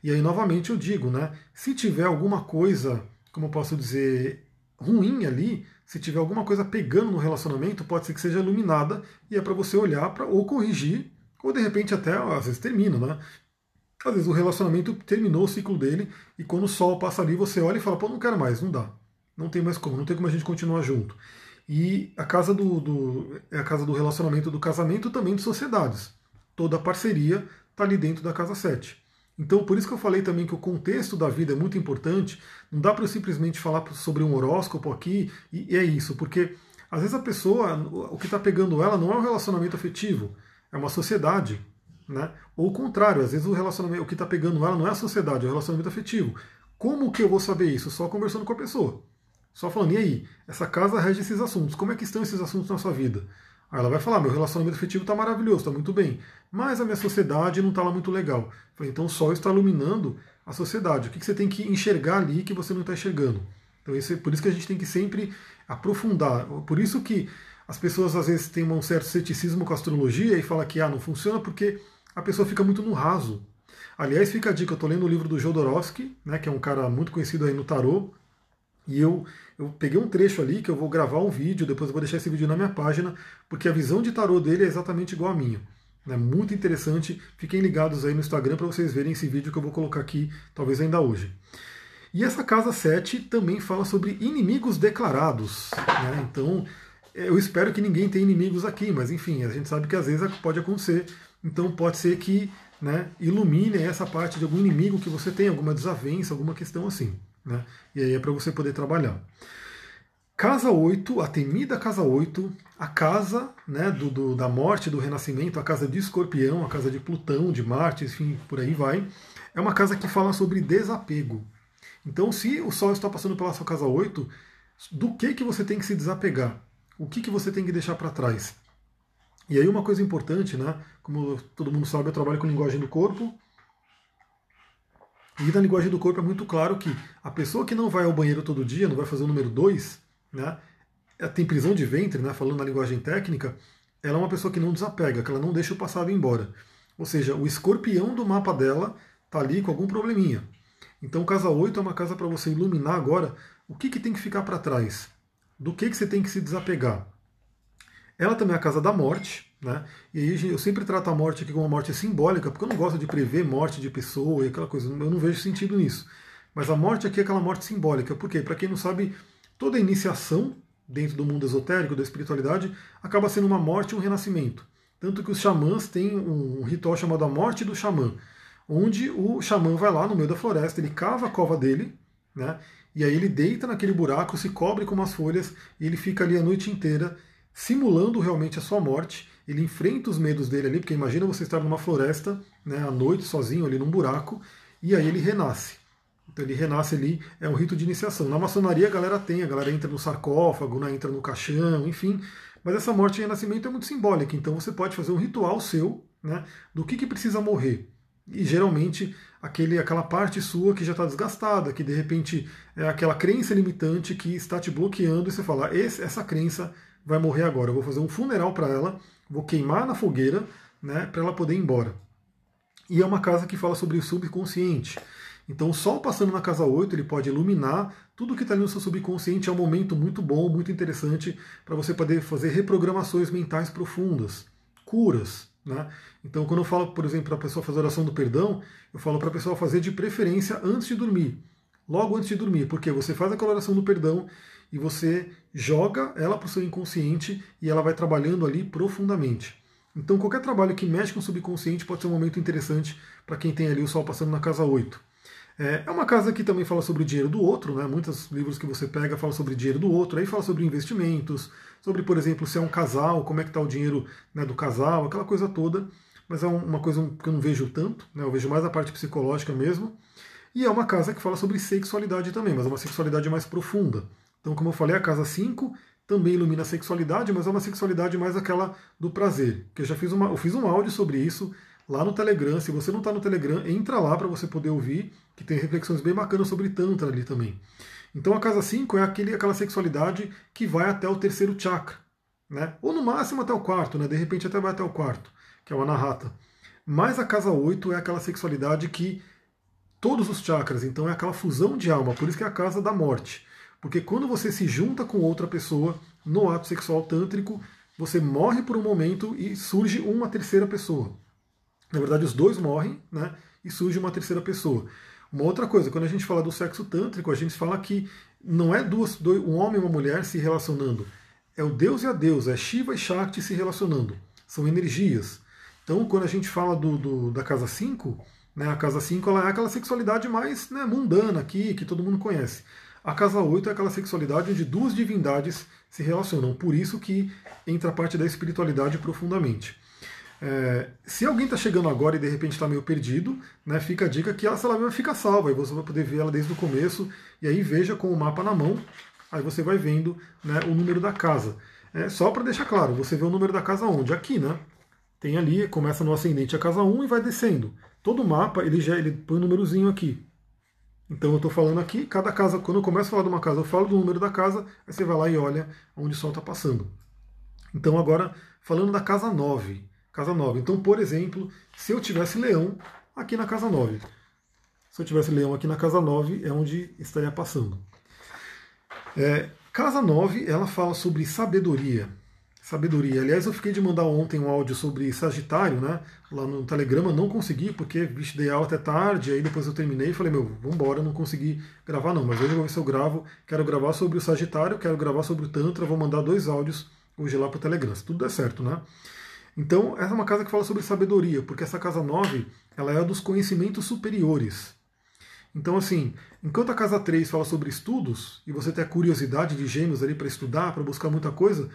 E aí, novamente, eu digo, né? Se tiver alguma coisa, como eu posso dizer, ruim ali, se tiver alguma coisa pegando no relacionamento, pode ser que seja iluminada e é para você olhar para ou corrigir, ou de repente até às vezes termina, né? Às vezes o relacionamento terminou o ciclo dele e quando o sol passa ali, você olha e fala, pô, não quero mais, não dá. Não tem mais como, não tem como a gente continuar junto. E a casa do, do é a casa do relacionamento do casamento também de sociedades. Toda a parceria está ali dentro da casa 7. Então, por isso que eu falei também que o contexto da vida é muito importante. Não dá para eu simplesmente falar sobre um horóscopo aqui e é isso, porque às vezes a pessoa, o que está pegando ela não é um relacionamento afetivo, é uma sociedade. Né? Ou o contrário, às vezes o relacionamento, o que está pegando ela não é a sociedade, é o relacionamento afetivo. Como que eu vou saber isso? Só conversando com a pessoa. Só falando, e aí, essa casa rege esses assuntos, como é que estão esses assuntos na sua vida? Aí ela vai falar: meu relacionamento afetivo está maravilhoso, está muito bem, mas a minha sociedade não está lá muito legal. falei, então o Sol está iluminando a sociedade. O que você tem que enxergar ali que você não está enxergando? Então isso, é por isso que a gente tem que sempre aprofundar. Por isso que as pessoas às vezes têm um certo ceticismo com a astrologia e falam que ah, não funciona porque a pessoa fica muito no raso. Aliás, fica a dica, eu estou lendo o livro do Jodorowsky, né, que é um cara muito conhecido aí no tarô, e eu, eu peguei um trecho ali que eu vou gravar um vídeo, depois eu vou deixar esse vídeo na minha página, porque a visão de tarô dele é exatamente igual à minha. É muito interessante. Fiquem ligados aí no Instagram para vocês verem esse vídeo que eu vou colocar aqui, talvez ainda hoje. E essa casa 7 também fala sobre inimigos declarados. Né? Então, eu espero que ninguém tenha inimigos aqui, mas enfim, a gente sabe que às vezes pode acontecer. Então, pode ser que né, ilumine essa parte de algum inimigo que você tem, alguma desavença, alguma questão assim. Né? E aí é para você poder trabalhar. Casa 8, a temida casa 8, a casa né, do, do, da morte, do renascimento, a casa de escorpião, a casa de Plutão, de Marte, enfim, por aí vai. É uma casa que fala sobre desapego. Então, se o Sol está passando pela sua casa 8, do que, que você tem que se desapegar? O que, que você tem que deixar para trás? E aí uma coisa importante, né? Como todo mundo sabe, eu trabalho com linguagem do corpo. E na linguagem do corpo é muito claro que a pessoa que não vai ao banheiro todo dia, não vai fazer o número 2, né, tem prisão de ventre, né, falando na linguagem técnica, ela é uma pessoa que não desapega, que ela não deixa o passado embora. Ou seja, o escorpião do mapa dela está ali com algum probleminha. Então, casa 8 é uma casa para você iluminar agora o que, que tem que ficar para trás, do que, que você tem que se desapegar. Ela também é a casa da morte, né? E aí eu sempre trato a morte aqui como uma morte simbólica, porque eu não gosto de prever morte de pessoa e aquela coisa, eu não vejo sentido nisso. Mas a morte aqui é aquela morte simbólica. Por quê? Para quem não sabe, toda iniciação dentro do mundo esotérico, da espiritualidade, acaba sendo uma morte e um renascimento. Tanto que os xamãs têm um ritual chamado a morte do xamã, onde o xamã vai lá no meio da floresta, ele cava a cova dele, né? E aí ele deita naquele buraco, se cobre com umas folhas e ele fica ali a noite inteira simulando realmente a sua morte. Ele enfrenta os medos dele ali, porque imagina você estar numa floresta, né, à noite, sozinho ali num buraco, e aí ele renasce. Então ele renasce ali, é um rito de iniciação. Na maçonaria a galera tem, a galera entra no sarcófago, né, entra no caixão, enfim. Mas essa morte e renascimento é muito simbólica, então você pode fazer um ritual seu né, do que, que precisa morrer. E geralmente aquele, aquela parte sua que já está desgastada, que de repente é aquela crença limitante que está te bloqueando, e você fala, essa crença vai morrer agora, eu vou fazer um funeral para ela, vou queimar na fogueira né, para ela poder ir embora. E é uma casa que fala sobre o subconsciente. Então, o Sol passando na casa 8, ele pode iluminar tudo que está ali no seu subconsciente. É um momento muito bom, muito interessante para você poder fazer reprogramações mentais profundas, curas. Né? Então, quando eu falo, por exemplo, para a pessoa fazer oração do perdão, eu falo para a pessoa fazer de preferência antes de dormir. Logo antes de dormir, porque você faz aquela oração do perdão e você joga ela para o seu inconsciente e ela vai trabalhando ali profundamente. Então, qualquer trabalho que mexe com o subconsciente pode ser um momento interessante para quem tem ali o Sol passando na casa 8. É, é uma casa que também fala sobre o dinheiro do outro, né? muitos livros que você pega falam sobre dinheiro do outro, aí fala sobre investimentos, sobre, por exemplo, se é um casal, como é que está o dinheiro né, do casal, aquela coisa toda, mas é uma coisa que eu não vejo tanto, né? eu vejo mais a parte psicológica mesmo, e é uma casa que fala sobre sexualidade também, mas é uma sexualidade mais profunda. Então, como eu falei, a casa 5 também ilumina a sexualidade, mas é uma sexualidade mais aquela do prazer, que eu já fiz, uma, eu fiz um áudio sobre isso, lá no Telegram. Se você não está no Telegram, entra lá para você poder ouvir, que tem reflexões bem bacanas sobre Tantra ali também. Então a casa 5 é aquele, aquela sexualidade que vai até o terceiro chakra, né? ou no máximo até o quarto, né? de repente até vai até o quarto, que é o Anahata. Mas a casa 8 é aquela sexualidade que todos os chakras, então é aquela fusão de alma, por isso que é a casa da morte. Porque quando você se junta com outra pessoa no ato sexual tântrico, você morre por um momento e surge uma terceira pessoa. Na verdade, os dois morrem, né? E surge uma terceira pessoa. Uma outra coisa, quando a gente fala do sexo tântrico, a gente fala que não é duas, dois, um homem e uma mulher se relacionando. É o Deus e a deusa, é Shiva e Shakti se relacionando. São energias. Então, quando a gente fala do, do da casa 5, né, a casa 5 ela é aquela sexualidade mais né, mundana aqui, que todo mundo conhece. A casa 8 é aquela sexualidade onde duas divindades se relacionam. Por isso que entra a parte da espiritualidade profundamente. É, se alguém está chegando agora e de repente está meio perdido, né, fica a dica que essa live vai ficar salva, e você vai poder ver ela desde o começo, e aí veja com o mapa na mão, aí você vai vendo né, o número da casa. É, só para deixar claro, você vê o número da casa onde? Aqui, né? Tem ali, começa no ascendente a casa 1 e vai descendo. Todo mapa ele já ele põe um númerozinho aqui. Então eu estou falando aqui, cada casa, quando eu começo a falar de uma casa, eu falo do número da casa, aí você vai lá e olha onde o Sol está passando. Então agora, falando da casa 9. Casa 9. Então, por exemplo, se eu tivesse leão aqui na casa 9. Se eu tivesse leão aqui na casa 9, é onde estaria passando. É, casa 9, ela fala sobre sabedoria. Sabedoria. Aliás, eu fiquei de mandar ontem um áudio sobre Sagitário, né? Lá no Telegrama, não consegui, porque vixe, dei aula até tarde, aí depois eu terminei e falei, meu, vambora, não consegui gravar não, mas hoje eu vou ver se eu gravo. Quero gravar sobre o Sagitário, quero gravar sobre o Tantra, vou mandar dois áudios hoje lá para o Telegram, se tudo der certo, né? Então, essa é uma casa que fala sobre sabedoria, porque essa casa 9, ela é a dos conhecimentos superiores. Então, assim, enquanto a casa 3 fala sobre estudos, e você tem a curiosidade de gêmeos ali para estudar, para buscar muita coisa,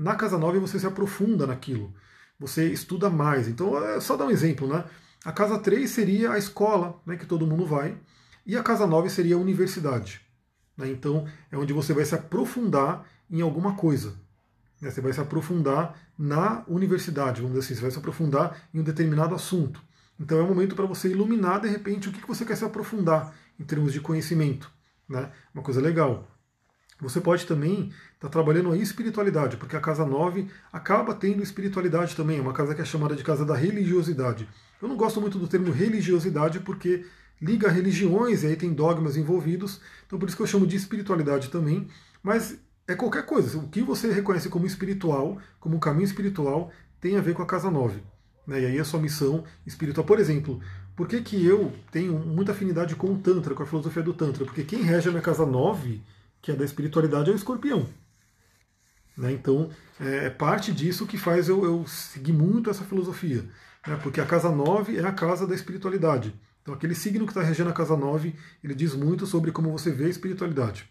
na casa 9 você se aprofunda naquilo. Você estuda mais. Então, é só dar um exemplo, né? A casa 3 seria a escola, né, que todo mundo vai, e a casa 9 seria a universidade. Né? Então, é onde você vai se aprofundar em alguma coisa. Né? Você vai se aprofundar na universidade, vamos dizer assim, você vai se aprofundar em um determinado assunto. Então é um momento para você iluminar, de repente, o que você quer se aprofundar em termos de conhecimento. Né? Uma coisa legal. Você pode também estar tá trabalhando a espiritualidade, porque a casa 9 acaba tendo espiritualidade também, é uma casa que é chamada de casa da religiosidade. Eu não gosto muito do termo religiosidade porque liga religiões e aí tem dogmas envolvidos, então por isso que eu chamo de espiritualidade também, mas é qualquer coisa. O que você reconhece como espiritual, como caminho espiritual, tem a ver com a casa 9. Né? E aí a sua missão espiritual. Por exemplo, por que, que eu tenho muita afinidade com o Tantra, com a filosofia do Tantra? Porque quem rege a minha casa 9 que é da espiritualidade, é o escorpião. Né? Então, é, é parte disso que faz eu, eu seguir muito essa filosofia. Né? Porque a casa 9 é a casa da espiritualidade. Então, aquele signo que está regendo a casa 9, ele diz muito sobre como você vê a espiritualidade.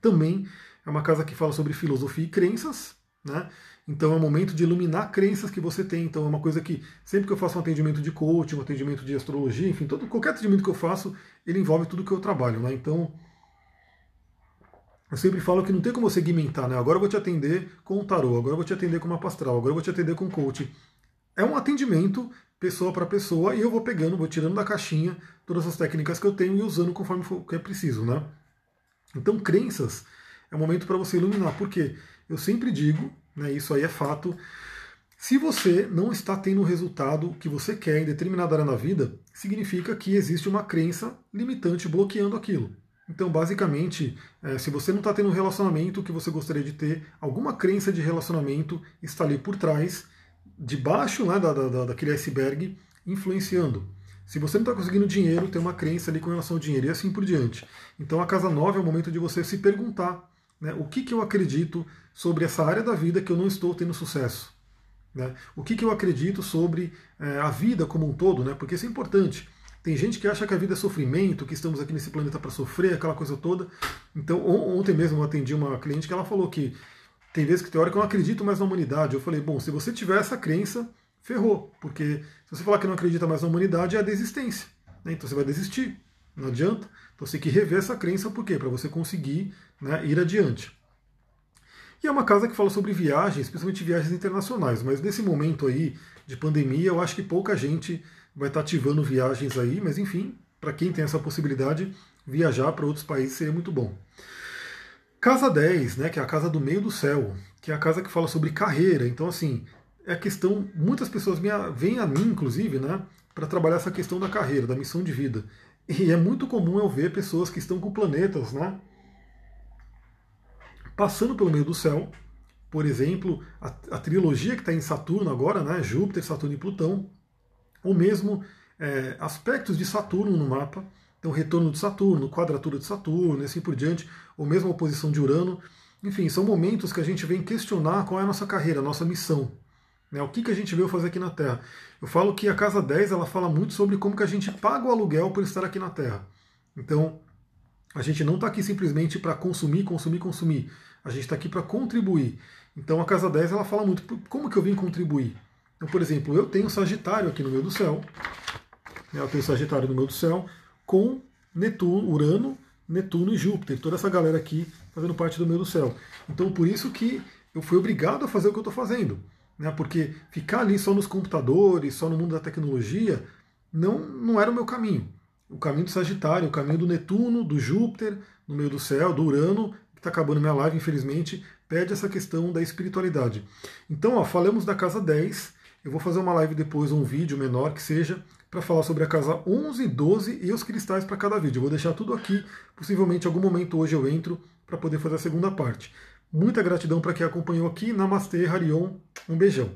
Também é uma casa que fala sobre filosofia e crenças, né? Então é um momento de iluminar crenças que você tem. Então é uma coisa que sempre que eu faço um atendimento de coaching, um atendimento de astrologia, enfim, todo, qualquer atendimento que eu faço, ele envolve tudo que eu trabalho, né? Então eu sempre falo que não tem como segmentar, né? Agora eu vou te atender com o tarô, agora eu vou te atender com uma pastral, agora eu vou te atender com coach. É um atendimento pessoa para pessoa e eu vou pegando, vou tirando da caixinha todas as técnicas que eu tenho e usando conforme for, que é preciso, né? Então, crenças é um momento para você iluminar, porque eu sempre digo, né, isso aí é fato, se você não está tendo o resultado que você quer em determinada área na vida, significa que existe uma crença limitante bloqueando aquilo. Então, basicamente, é, se você não está tendo um relacionamento que você gostaria de ter, alguma crença de relacionamento está ali por trás, debaixo né, da, da, daquele iceberg, influenciando. Se você não está conseguindo dinheiro, tem uma crença ali com relação ao dinheiro e assim por diante. Então, a casa 9 é o momento de você se perguntar né, o que, que eu acredito sobre essa área da vida que eu não estou tendo sucesso. Né? O que, que eu acredito sobre é, a vida como um todo, né? porque isso é importante. Tem gente que acha que a vida é sofrimento, que estamos aqui nesse planeta para sofrer, aquela coisa toda. Então, ontem mesmo eu atendi uma cliente que ela falou que tem vezes que tem hora que eu não acredito mais na humanidade. Eu falei, bom, se você tiver essa crença, ferrou. Porque se você falar que não acredita mais na humanidade, é a desistência. Né? Então você vai desistir. Não adianta. Então você tem que rever essa crença, por quê? Para você conseguir né, ir adiante. E é uma casa que fala sobre viagens, principalmente viagens internacionais. Mas nesse momento aí de pandemia, eu acho que pouca gente vai estar ativando viagens aí, mas enfim, para quem tem essa possibilidade, viajar para outros países seria muito bom. Casa 10, né, que é a casa do meio do céu, que é a casa que fala sobre carreira. Então, assim, é a questão. Muitas pessoas vêm a mim, inclusive, né, para trabalhar essa questão da carreira, da missão de vida. E é muito comum eu ver pessoas que estão com planetas, né, passando pelo meio do céu. Por exemplo, a, a trilogia que está em Saturno agora, né, Júpiter, Saturno e Plutão, ou mesmo é, aspectos de Saturno no mapa, então retorno de Saturno, quadratura de Saturno e assim por diante, ou mesmo a oposição de Urano. Enfim, são momentos que a gente vem questionar qual é a nossa carreira, a nossa missão. Né? O que, que a gente veio fazer aqui na Terra. Eu falo que a Casa 10 ela fala muito sobre como que a gente paga o aluguel por estar aqui na Terra. Então, a gente não está aqui simplesmente para consumir, consumir, consumir. A gente está aqui para contribuir. Então a Casa 10 ela fala muito como que eu vim contribuir. Então, por exemplo, eu tenho Sagitário aqui no meio do céu, né, eu tenho Sagitário no meio do céu, com Netuno, Urano, Netuno e Júpiter, toda essa galera aqui fazendo parte do meio do céu. Então, por isso que eu fui obrigado a fazer o que eu estou fazendo. Né, porque ficar ali só nos computadores, só no mundo da tecnologia, não, não era o meu caminho. o caminho do Sagitário, o caminho do Netuno, do Júpiter, no meio do céu, do Urano, que está acabando minha live, infelizmente, pede essa questão da espiritualidade. Então, ó, falamos da casa 10. Eu vou fazer uma live depois, um vídeo menor que seja, para falar sobre a casa 11, 12 e os cristais para cada vídeo. Eu vou deixar tudo aqui. Possivelmente, em algum momento hoje eu entro para poder fazer a segunda parte. Muita gratidão para quem acompanhou aqui. Namastê, Harion. Um beijão.